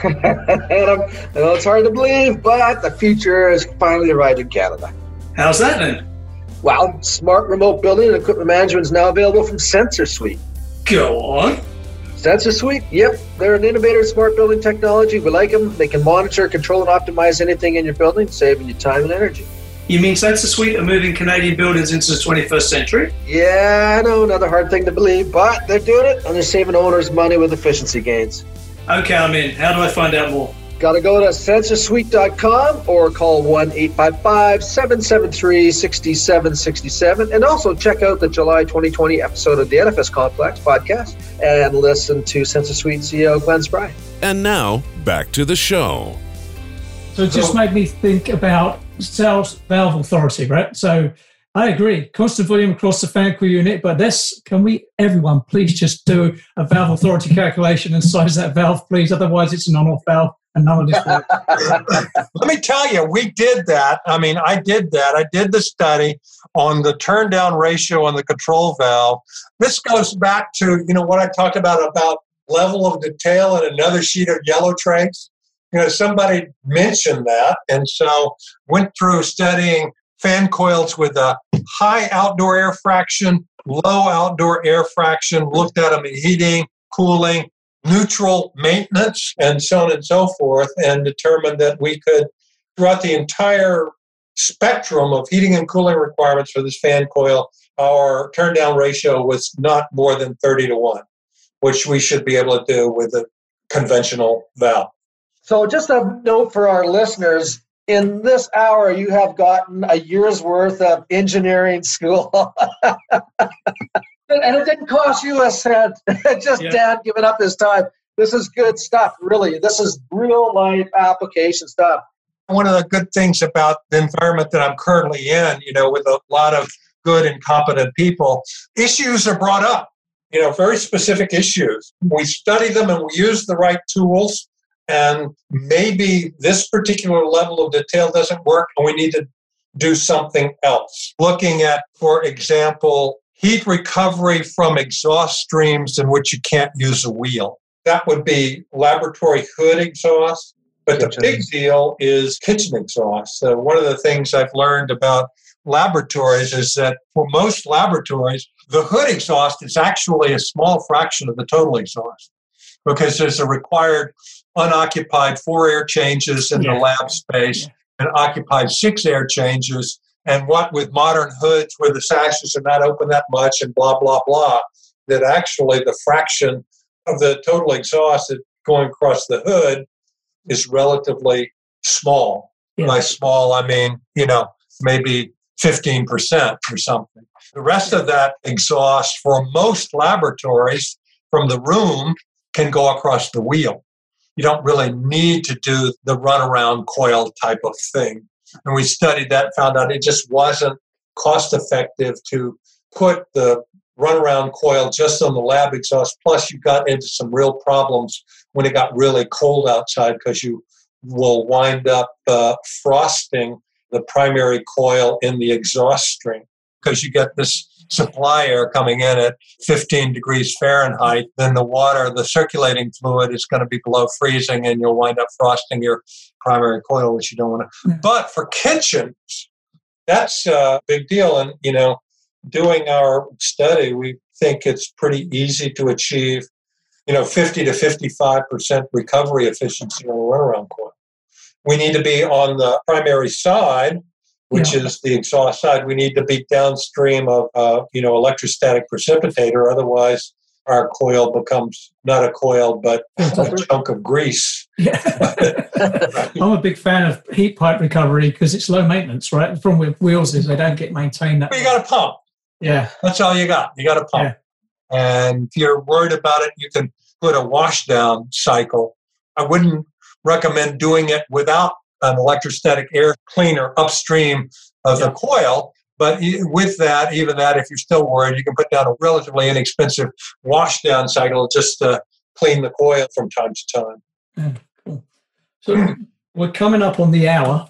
and I'm, I know it's hard to believe, but the future has finally arrived in Canada. How's that then? Well, smart remote building and equipment management is now available from Sensor Suite. Go on. Sensor Suite, yep, they're an innovator in smart building technology. We like them. They can monitor, control, and optimize anything in your building, saving you time and energy. You mean Sensor Suite are moving Canadian buildings into the 21st century? Yeah, I know, another hard thing to believe, but they're doing it and they're saving owners money with efficiency gains. Okay, I'm in. How do I find out more? Got to go to sensorsuite.com or call 1 855 773 6767. And also check out the July 2020 episode of the Edifice Complex podcast and listen to Sensor Suite CEO Glenn Spry. And now, back to the show. So it just made me think about sales valve authority, right? So I agree, constant volume across the fan coil unit, but this, can we, everyone, please just do a valve authority calculation and size that valve, please? Otherwise, it's an on off valve and none of this works. Let me tell you, we did that. I mean, I did that. I did the study on the turn down ratio on the control valve. This goes back to, you know, what I talked about about level of detail in another sheet of yellow trace. You know, somebody mentioned that, and so went through studying fan coils with a high outdoor air fraction, low outdoor air fraction, looked at them in heating, cooling, neutral maintenance, and so on and so forth, and determined that we could, throughout the entire spectrum of heating and cooling requirements for this fan coil, our turn down ratio was not more than 30 to 1, which we should be able to do with a conventional valve. So, just a note for our listeners in this hour, you have gotten a year's worth of engineering school. and it didn't cost you a cent. Just Yeah. Dan giving up his time. This is good stuff, really. This is real life application stuff. one of the good things about the environment that I'm currently in, you know, with a lot of good and competent people, issues are brought up, you know, very specific issues. We study them and we use the right tools. And maybe this particular level of detail doesn't work and we need to do something else. Looking at, for example, heat recovery from exhaust streams in which you can't use a wheel. That would be laboratory hood exhaust. But the big deal is kitchen exhaust. So one of the things I've learned about laboratories is that for most laboratories, the hood exhaust is actually a small fraction of the total exhaust because there's a required unoccupied four air changes in Yeah. the lab space Yeah. and occupied six air changes. And what with modern hoods where the sashes are not open that much and blah, blah, blah, that actually the fraction of the total exhaust that going across the hood is relatively small. Yeah. By small, I mean, you know, maybe 15% or something. The rest of that exhaust for most laboratories from the room can go across the wheel. You don't really need to do the runaround coil type of thing. And we studied that, found out it just wasn't cost effective to put the runaround coil just on the lab exhaust. Plus, you got into some real problems when it got really cold outside because you will wind up uh, frosting the primary coil in the exhaust stream because you get this supply air coming in at 15 degrees Fahrenheit, then the water, the circulating fluid is going to be below freezing and you'll wind up frosting your primary coil, which you don't want to. Mm. Yeah. But for kitchens, that's a big deal. And, you know, doing our study, we think it's pretty easy to achieve, you know, 50 to 55% recovery efficiency on a runaround coil. We need to be on the primary side, which is the exhaust side. We need to be downstream of, uh, you know, electrostatic precipitator. Otherwise, our coil becomes not a coil, but a chunk of grease. Yeah. I'm a big fan of heat pipe recovery because it's low maintenance, right? The problem with wheels is they don't get maintained that But you got a pump. Yeah. That's all you got. You got a pump. Yeah. And if you're worried about it, you can put a washdown cycle. I wouldn't recommend doing it without an electrostatic air cleaner upstream of yeah. the coil. But with that, even that, if you're still worried, you can put down a relatively inexpensive washdown cycle just to clean the coil from time to time. Yeah, cool. So we're coming up on the hour.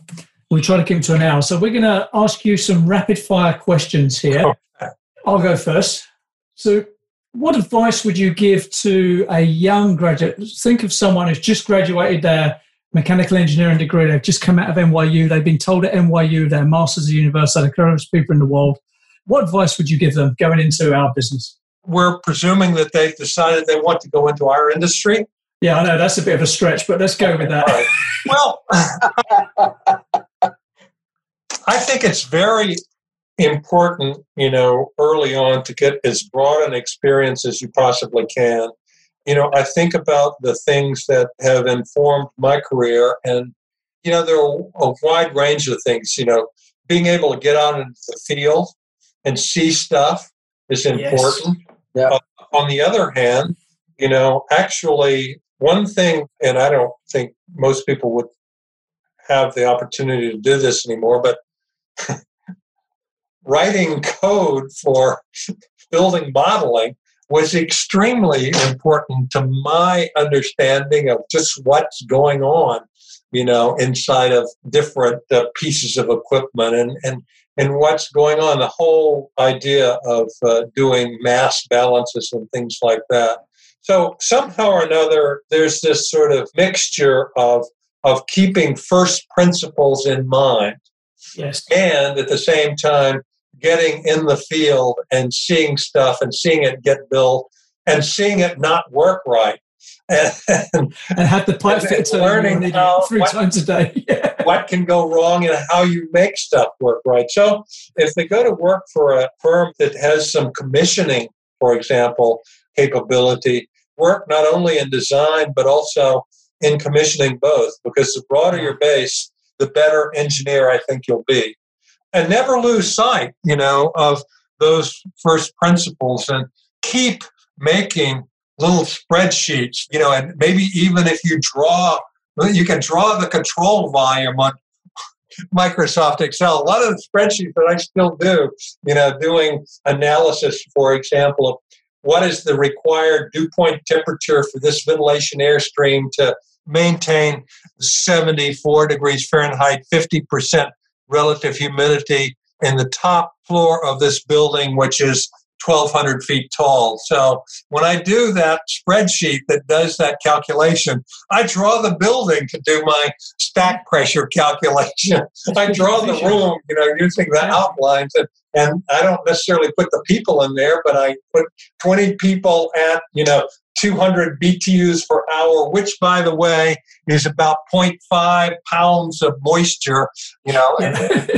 We try to keep it to an hour. So we're going to ask you some rapid fire questions here. Okay. I'll go first. So, what advice would you give to a young graduate? Think of someone who's just graduated their mechanical engineering degree. They've just come out of NYU. They've been told at NYU they're masters of the universe, they're the cleverest people in the world. What advice would you give them going into our business? We're presuming that they've decided they want to go into our industry. Yeah, I know that's a bit of a stretch, but let's go with that. Well, I think it's very important, you know, early on to get as broad an experience as you possibly can you know, I think about the things that have informed my career, and you know, there are a wide range of things. You know, being able to get out into the field and see stuff is important. Yes. Yeah. Uh, on the other hand, you know, actually, one thing, and I don't think most people would have the opportunity to do this anymore, but writing code for building modeling was extremely important to my understanding of just what's going on, you know, inside of different uh, pieces of equipment and, and, and what's going on, the whole idea of uh, doing mass balances and things like that. So somehow or another, there's this sort of mixture of, of keeping first principles in mind. Yes. And at the same time, getting in the field and seeing stuff and seeing it get built and seeing it not work right. And, and have the pipe fit to learning how, three what, times a day. what can go wrong and how you make stuff work right. So if they go to work for a firm that has some commissioning, for example, capability, work not only in design but also in commissioning both, because the broader your base, the better engineer I think you'll be and never lose sight, you know, of those first principles and keep making little spreadsheets, you know, and maybe even if you draw, you can draw the control volume on Microsoft Excel. A lot of the spreadsheets that I still do, you know, doing analysis, for example, of what is the required dew point temperature for this ventilation airstream to maintain 74 degrees Fahrenheit, 50% relative humidity in the top floor of this building, which is 1,200 feet tall. So when I do that spreadsheet that does that calculation, I draw the building to do my stack pressure calculation. I draw the room, you know, using the outlines, and, and I don't necessarily put the people in there, but I put 20 people at, you know, 200 BTUs per hour, which, by the way, is about 0.5 pounds of moisture, you know, and,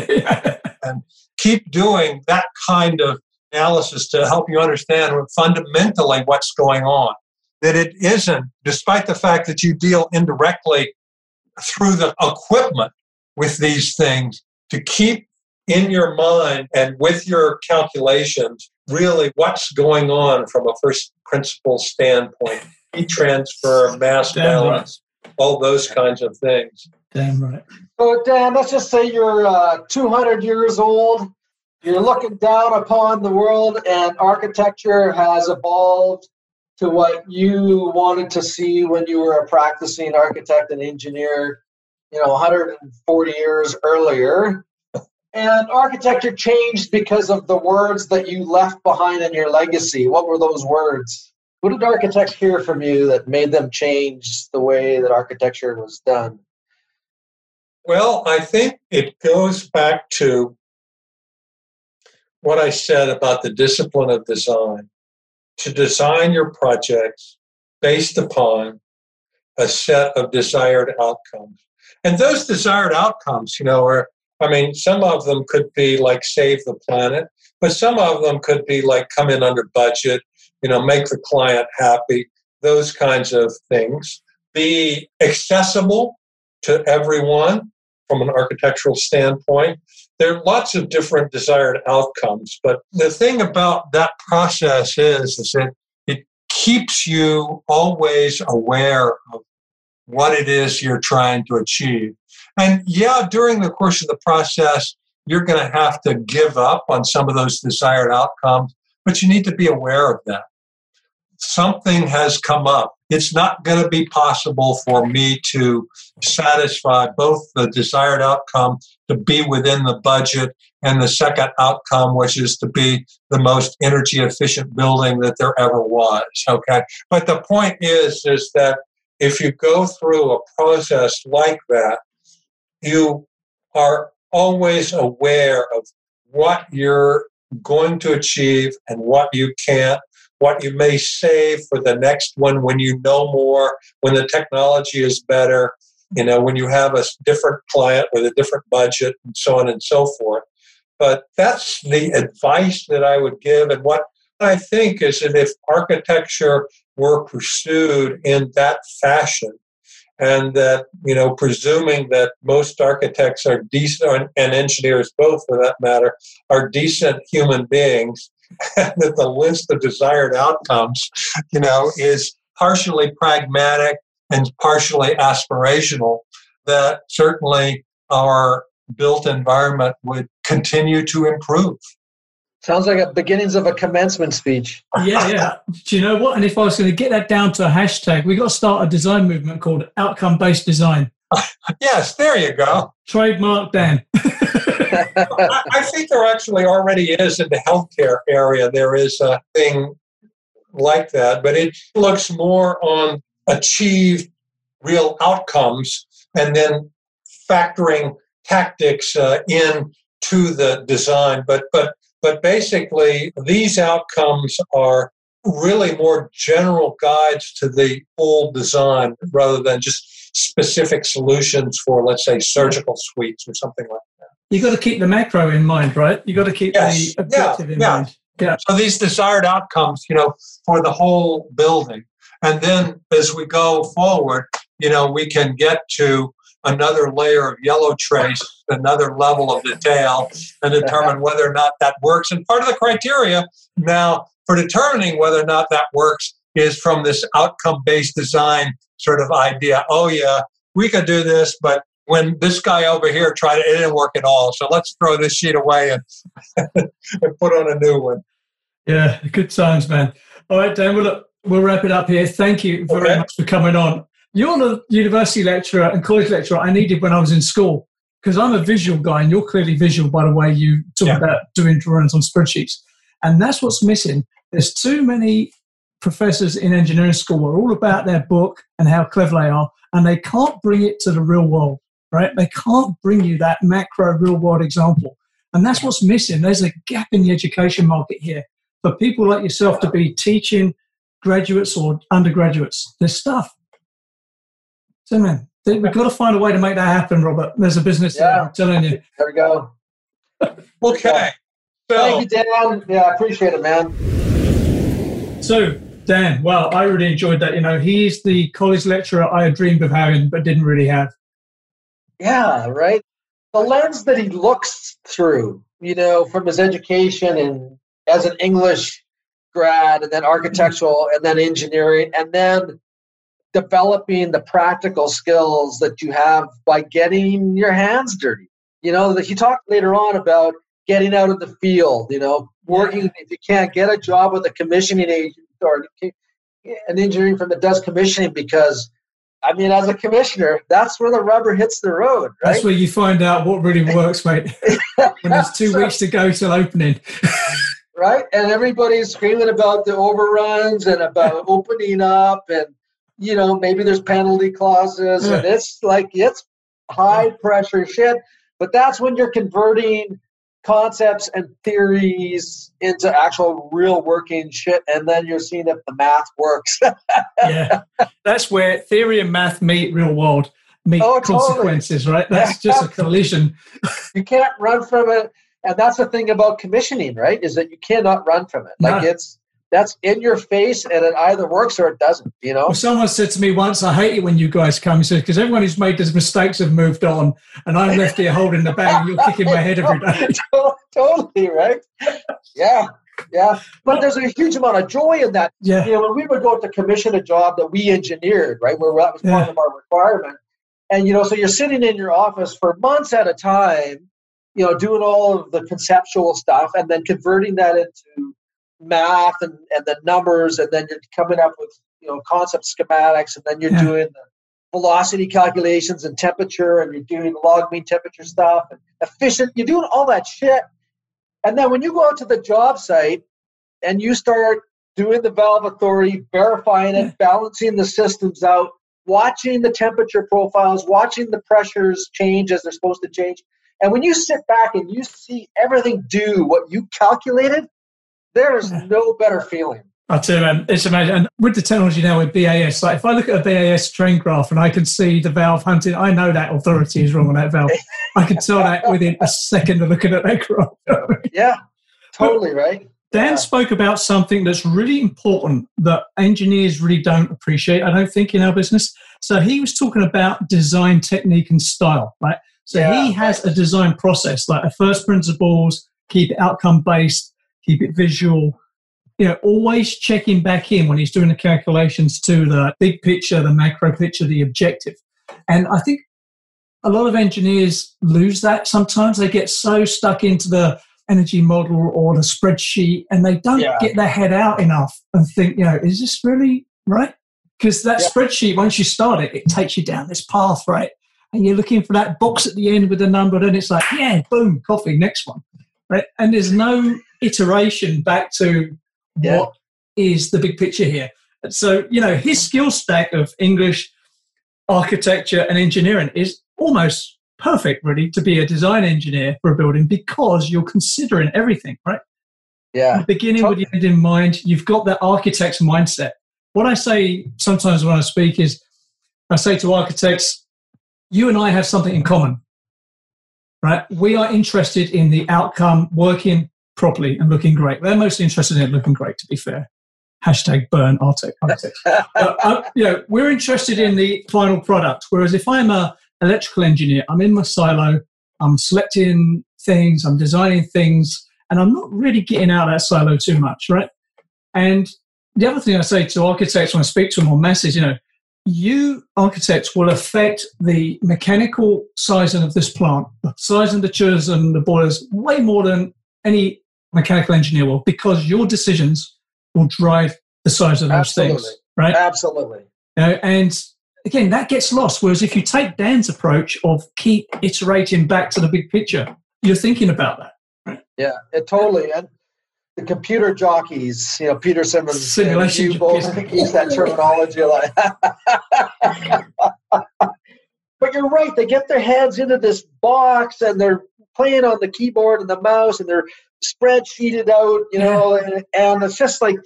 and keep doing that kind of analysis to help you understand fundamentally what's going on. That it isn't, despite the fact that you deal indirectly through the equipment with these things, to keep in your mind and with your calculations really what's going on from a first principle standpoint heat transfer mass Damn balance right. all those kinds of things Damn right. So, Dan, let's just say you're uh, 200 years old. You're looking down upon the world, and architecture has evolved to what you wanted to see when you were a practicing architect and engineer, you know, 140 years earlier. And architecture changed because of the words that you left behind in your legacy. What were those words? What did architects hear from you that made them change the way that architecture was done? Well, I think it goes back to what I said about the discipline of design. To design your projects based upon a set of desired outcomes. And those desired outcomes, you know, are I mean, some of them could be like save the planet, but some of them could be like come in under budget, you know, make the client happy, those kinds of things. Be accessible to everyone, from an architectural standpoint. There are lots of different desired outcomes, but the thing about that process is, is that it keeps you always aware of what it is you're trying to achieve. And yeah, during the course of the process, you're going to have to give up on some of those desired outcomes, but you need to be aware of that. Something has come up. It's not going to be possible for me to satisfy both the desired outcome to be within the budget and the second outcome, which is to be the most energy efficient building that there ever was. Okay. But the point is, is that if you go through a process like that, you are always aware of what you're going to achieve and what you can't, what you may save for the next one when you know more, when the technology is better, you know, when you have a different client with a different budget and so on and so forth. But that's the advice that I would give. And what I think is that if architecture were pursued in that fashion, and that you know presuming that most architects are decent and engineers both for that matter are decent human beings and that the list of desired outcomes you know is partially pragmatic and partially aspirational that certainly our built environment would continue to improve Sounds like a beginnings of a commencement speech. yeah, yeah. Do you know what? And if I was going to get that down to a hashtag, we got to start a design movement called outcome based design. yes, there you go. Trademark Dan. I, I think there actually already is in the healthcare area. There is a thing like that, but it looks more on achieved real outcomes and then factoring tactics uh, in to the design. But but but basically, these outcomes are really more general guides to the full design rather than just specific solutions for, let's say, surgical suites or something like that. You've got to keep the macro in mind, right? You've got to keep yes. the objective yeah, in yeah. mind. Yeah. So these desired outcomes, you know, for the whole building. And then as we go forward, you know, we can get to another layer of yellow trace, another level of detail, and determine whether or not that works. And part of the criteria now for determining whether or not that works is from this outcome based design sort of idea. Oh, yeah, we could do this, but when this guy over here tried it, it didn't work at all. So let's throw this sheet away and, and put on a new one. Yeah, good times, man. All right, Dan, we'll, we'll wrap it up here. Thank you very okay. much for coming on. You're the university lecturer and college lecturer I needed when I was in school because I'm a visual guy and you're clearly visual by the way you talk yeah. about doing drawings on spreadsheets. And that's what's missing. There's too many professors in engineering school are all about their book and how clever they are, and they can't bring it to the real world, right? They can't bring you that macro real world example. And that's what's missing. There's a gap in the education market here for people like yourself to be teaching graduates or undergraduates this stuff. So, man, we've got to find a way to make that happen, Robert. There's a business yeah. there, I'm telling you. There we go. okay. So, Thank you, Dan. Yeah, I appreciate it, man. So, Dan, well, I really enjoyed that. You know, he's the college lecturer I had dreamed of having, but didn't really have. Yeah, right. The lens that he looks through, you know, from his education and as an English grad, and then architectural, and then engineering, and then developing the practical skills that you have by getting your hands dirty. You know, that he talked later on about getting out of the field, you know, working if you can't get a job with a commissioning agent or an engineering firm that does commissioning because I mean, as a commissioner, that's where the rubber hits the road, right? That's where you find out what really works, mate. when there's two so, weeks to go till opening. right? And everybody's screaming about the overruns and about opening up and you know, maybe there's penalty clauses, and hmm. it's like it's high pressure shit. But that's when you're converting concepts and theories into actual real working shit, and then you're seeing if the math works. yeah, that's where theory and math meet real world meet oh, consequences, totally. right? That's just a collision. you can't run from it, and that's the thing about commissioning, right? Is that you cannot run from it. Like no. it's that's in your face and it either works or it doesn't, you know? Well, someone said to me once, I hate it when you guys come. He says, because everyone who's made those mistakes have moved on, and I'm left here holding the bag, and you're kicking my head every day. totally, right? Yeah, yeah. But there's a huge amount of joy in that. Yeah. You know, when we would go to commission a job that we engineered, right, where that was part Yeah. of our requirement, and, you know, so you're sitting in your office for months at a time, you know, doing all of the conceptual stuff and then converting that into math and, and the numbers and then you're coming up with you know concept schematics and then you're Yeah. doing the velocity calculations and temperature and you're doing the log mean temperature stuff and efficient you're doing all that shit and then when you go out to the job site and you start doing the valve authority verifying it Yeah. balancing the systems out watching the temperature profiles watching the pressures change as they're supposed to change and when you sit back and you see everything do what you calculated there is no better feeling I tell you, man, it's amazing. And with the technology now with BAS, like if I look at a BAS trend graph and I can see the valve hunting, I know that authority is wrong on that valve. I can tell that within a second of looking at that graph. yeah totally right Dan Yeah. spoke about something that's really important that engineers really don't appreciate, I don't think, in our business. So he was talking about design technique and style, right? So Yeah, he has a design process, like a first principles, keep it outcome based, keep it visual, you know, always checking back in when he's doing the calculations to the big picture, the macro picture, the objective. And I think a lot of engineers lose that sometimes. They get so stuck into the energy model or the spreadsheet and they don't Yeah. get their head out enough and think, you know, is this really right? Because that Yeah. spreadsheet, once you start it, it takes you down this path, right? And you're looking for that box at the end with the number, and it's like, yeah, boom, coffee, next one. Right? And there's no iteration back to Yeah. what is the big picture here. So, you know, his skill stack of English, architecture, and engineering is almost perfect, really, to be a design engineer for a building because you're considering everything, right? yeah Beginning with the end in mind, you've got that architect's mindset. What I say sometimes when I speak is, I say to architects, you and I have something in common, right? We are interested in the outcome working properly and looking great. They're mostly interested in it looking great, to be fair. Hashtag burn architect. But, uh, you know, we're interested in the final product. Whereas if I'm a electrical engineer, I'm in my silo, I'm selecting things, I'm designing things, and I'm not really getting out of that silo too much, right? And the other thing I say to architects when I speak to them on masses, you know, you architects will affect the mechanical sizing of this plant, the size of the chillers and the boilers, way more than any mechanical engineer will, because your decisions will drive the size of those Absolutely. things, right? absolutely You know, and again, that gets lost. Whereas if you take Dan's approach of keep iterating back to the big picture, you're thinking about that. yeah it totally and the computer jockeys you know peter simmons Simulation you both jockeys. use that terminology like but you're right they get their heads into this box and they're playing on the keyboard and the mouse and they're spreadsheeted out you know and, and it's just like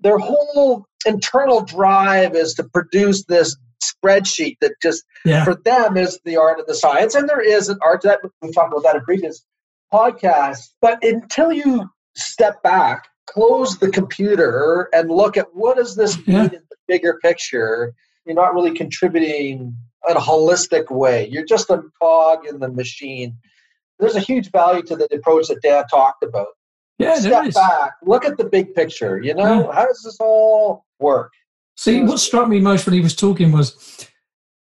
their whole internal drive is to produce this spreadsheet that just Yeah. for them is the art of the science. And there is an art to that. We talked about that in previous podcasts. But until you step back close the computer and look at what does this mean Yeah. in the bigger picture you're not really contributing in a holistic way. You're just a cog in the machine there's a huge value to the approach that dan talked about Yeah, step is. back look at the big picture you know how does this all work See, what struck me most when he was talking was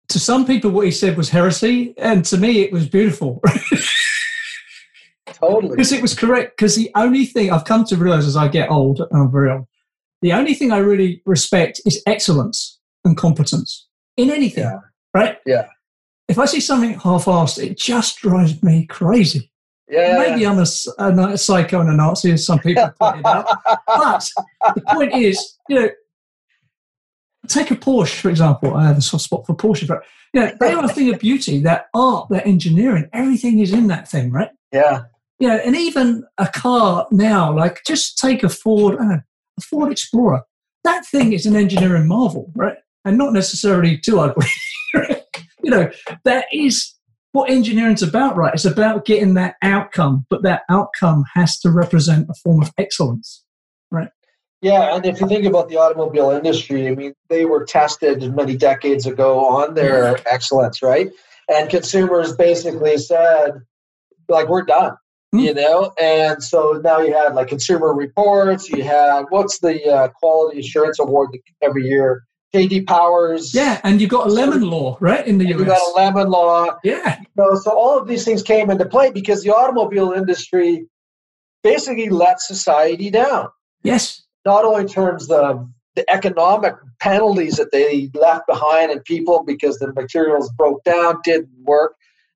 to some people, what he said was heresy, and to me, it was beautiful totally because it was correct. Because the only thing I've come to realize as I get old, and I'm very old, the only thing I really respect is excellence and competence in anything, Yeah. right? Yeah. If I see something half-assed, it just drives me crazy. yeah Maybe I'm a, a a psycho and a Nazi, as some people have pointed out. But the point is, you know, take a Porsche, for example. I have a soft spot for Porsche, but you know, they are a thing of beauty. That art, that engineering, everything is in that thing, right? yeah You know, and even a car now, like just take a Ford, uh, a Ford Explorer. That thing is an engineering marvel, right? And not necessarily too ugly. you know, that is what engineering's about, right? It's about getting that outcome, but that outcome has to represent a form of excellence. Right? Yeah, and if you think about the automobile industry, I mean, they were tested many decades ago on their excellence, right? And consumers basically said, like, we're done, Hmm. you know? And so now you had like consumer reports, you had what's the uh, quality assurance award that every year? JD Powers. Yeah, and you've got a lemon law, right, in the U.S. You got a lemon law. yeah, You know, so all of these things came into play because the automobile industry basically let society down. yes. not only in terms of the economic penalties that they left behind in people because the materials broke down, didn't work,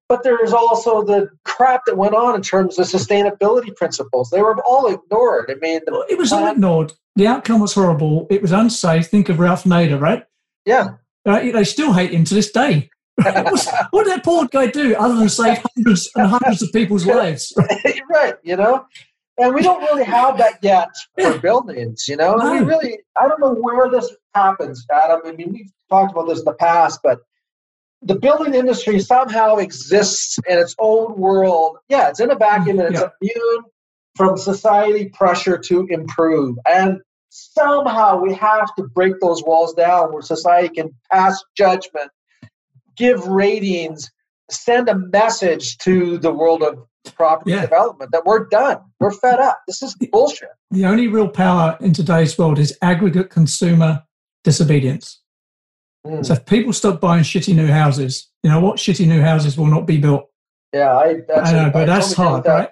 but there's also the crap that went on in terms of sustainability principles. They were all ignored. I mean, It was all ignored. The outcome was horrible. It was unsafe. Think of Ralph Nader, right? yeah, they still hate him to this day. What did that poor guy do other than save hundreds and hundreds of people's lives? You're right, you know? And we don't really have that yet for buildings, you know? And we really, I don't know where this happens, Adam. I mean, we've talked about this in the past, but the building industry somehow exists in its own world. Yeah, it's in a vacuum and it's Yeah. immune from society pressure to improve. And somehow we have to break those walls down where society can pass judgment, give ratings, send a message to the world of property Yeah. development that we're done. We're fed up. This is bullshit. The only real power in today's world is aggregate consumer disobedience. Mm. So if people stop buying shitty new houses, you know what? Shitty new houses will not be built. Yeah, I, that's I know, but I that's hard, that. right?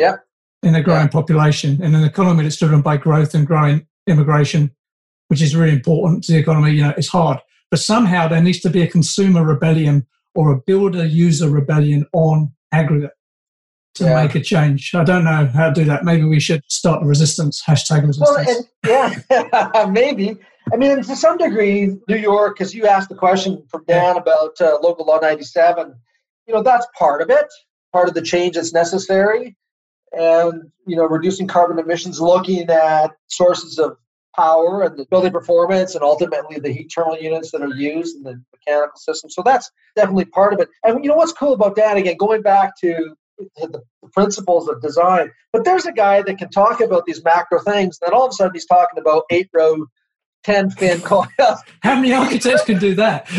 Yep. In a growing population, in an economy that's driven by growth and growing immigration, which is really important to the economy, you know, it's hard. But somehow there needs to be a consumer rebellion or a builder user rebellion on aggregate to Yeah. make a change. I don't know how to do that. Maybe we should start a resistance, hashtag resistance. Well, and, yeah, maybe. I mean, to some degree, New York, because you asked the question from Dan about uh, local law 97, you know, that's part of it, part of the change that's necessary. And, you know, reducing carbon emissions, looking at sources of power and the building performance and ultimately the heat terminal units that are used in the mechanical system. So that's definitely part of it. And you know what's cool about Dan, again, going back to the principles of design, but there's a guy that can talk about these macro things, and then all of a sudden he's talking about eight row, 10 fin coils. how many architects can do that?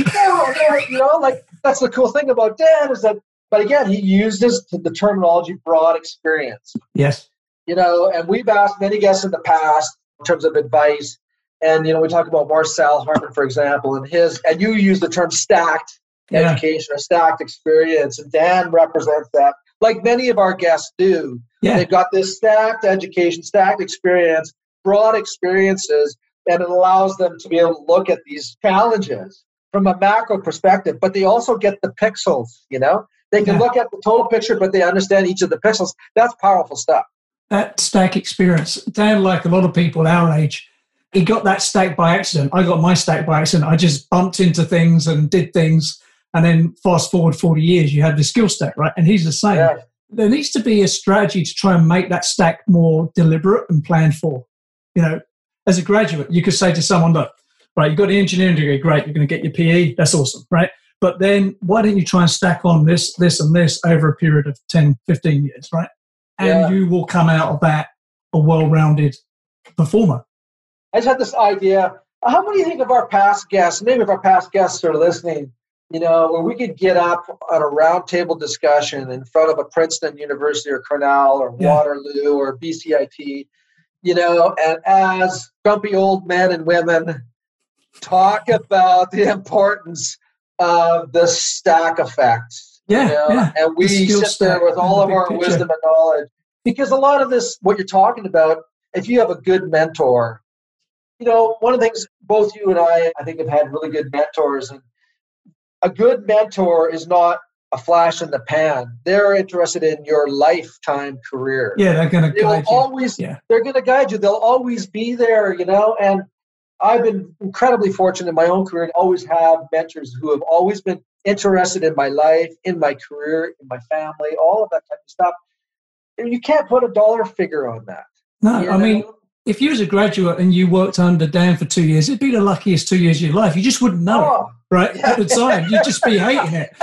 You know, like that's the cool thing about Dan is that, but again, he used this the terminology broad experience Yes. you know, and we've asked many guests in the past in terms of advice. And, you know, we talk about Marcel Harmon, for example, and his, and you use the term stacked Yeah. education or stacked experience. And Dan represents that, like many of our guests do. Yeah. They've got this stacked education, stacked experience, broad experiences, and it allows them to be able to look at these challenges from a macro perspective, but they also get the pixels, you know? They can Yeah. look at the total picture, but they understand each of the pixels. That's powerful stuff. that stack experience. Dan, like a lot of people our age, he got that stack by accident. I got my stack by accident. I just bumped into things and did things. And then fast forward 40 years, you have the skill stack, right? And he's the same. Yeah. There needs to be a strategy to try and make that stack more deliberate and planned for. You know, as a graduate, you could say to someone, look, right, you've got the engineering degree, great, you're going to get your PE, that's awesome, right? But then why don't you try and stack on this, this, and this over a period of 10, 15 years, right? and Yeah. you will come out of that a well-rounded performer. I just had this idea. How many of you think of our past guests, maybe if our past guests are listening, you know, where we could get up on a roundtable discussion in front of a Princeton University or Cornell or Yeah. Waterloo or BCIT, you know, and as grumpy old men and women talk about the importance of the stack effect. Yeah, you know, yeah. And we sit there with all of our picture. wisdom and knowledge. Because a lot of this, what you're talking about, if you have a good mentor, you know, one of the things both you and I, I think, have had really good mentors. And a good mentor is not a flash in the pan. They're interested in your lifetime career. Yeah, they're going to guide you. always, Yeah. they're going to guide you. They'll always be there, you know. And I've been incredibly fortunate in my own career to always have mentors who have always been interested in my life, in my career, in my family, all of that type of stuff. And you can't put a dollar figure on that. No, you I mean, if you was a graduate and you worked under Dan for two years, it'd be the luckiest two years of your life. You just wouldn't know Oh, it, right? At the time, you'd just be hating it.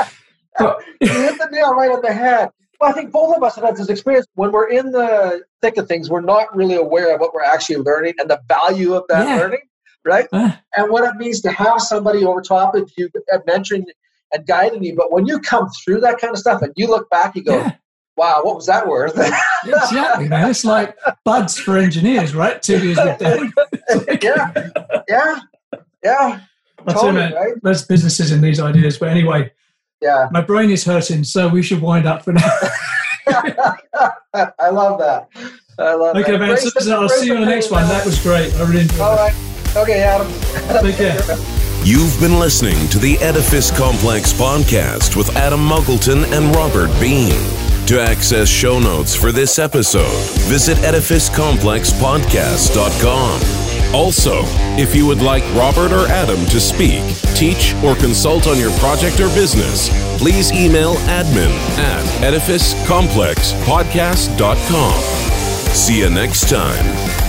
But you hit the nail right on the head. Well, I think both of us have had this experience. When we're in the thick of things, we're not really aware of what we're actually learning and the value of that Yeah. learning, right? Uh, And what it means to have somebody over top of you uh, mentoring and guiding you. But when you come through that kind of stuff and you look back, you go, yeah, wow, what was that worth? exactly, man. It's like buds for engineers, right? Two years with Dan. yeah, yeah, yeah. That's it, Totally, man. right? There's businesses in these ideas. But anyway, Yeah. my brain is hurting, so we should wind up for now. I love that. I love okay, that. Okay, man. So, I'll see you on the next one. That was great. I really enjoyed All it. right. Okay, Adam. Take care. You've been listening to the Edifice Complex podcast with Adam Muggleton and Robert Bean. To access show notes for this episode, visit edificecomplexpodcast.com. Also, if you would like Robert or Adam to speak, teach, or consult on your project or business, please email admin at edificecomplexpodcast.com. See you next time.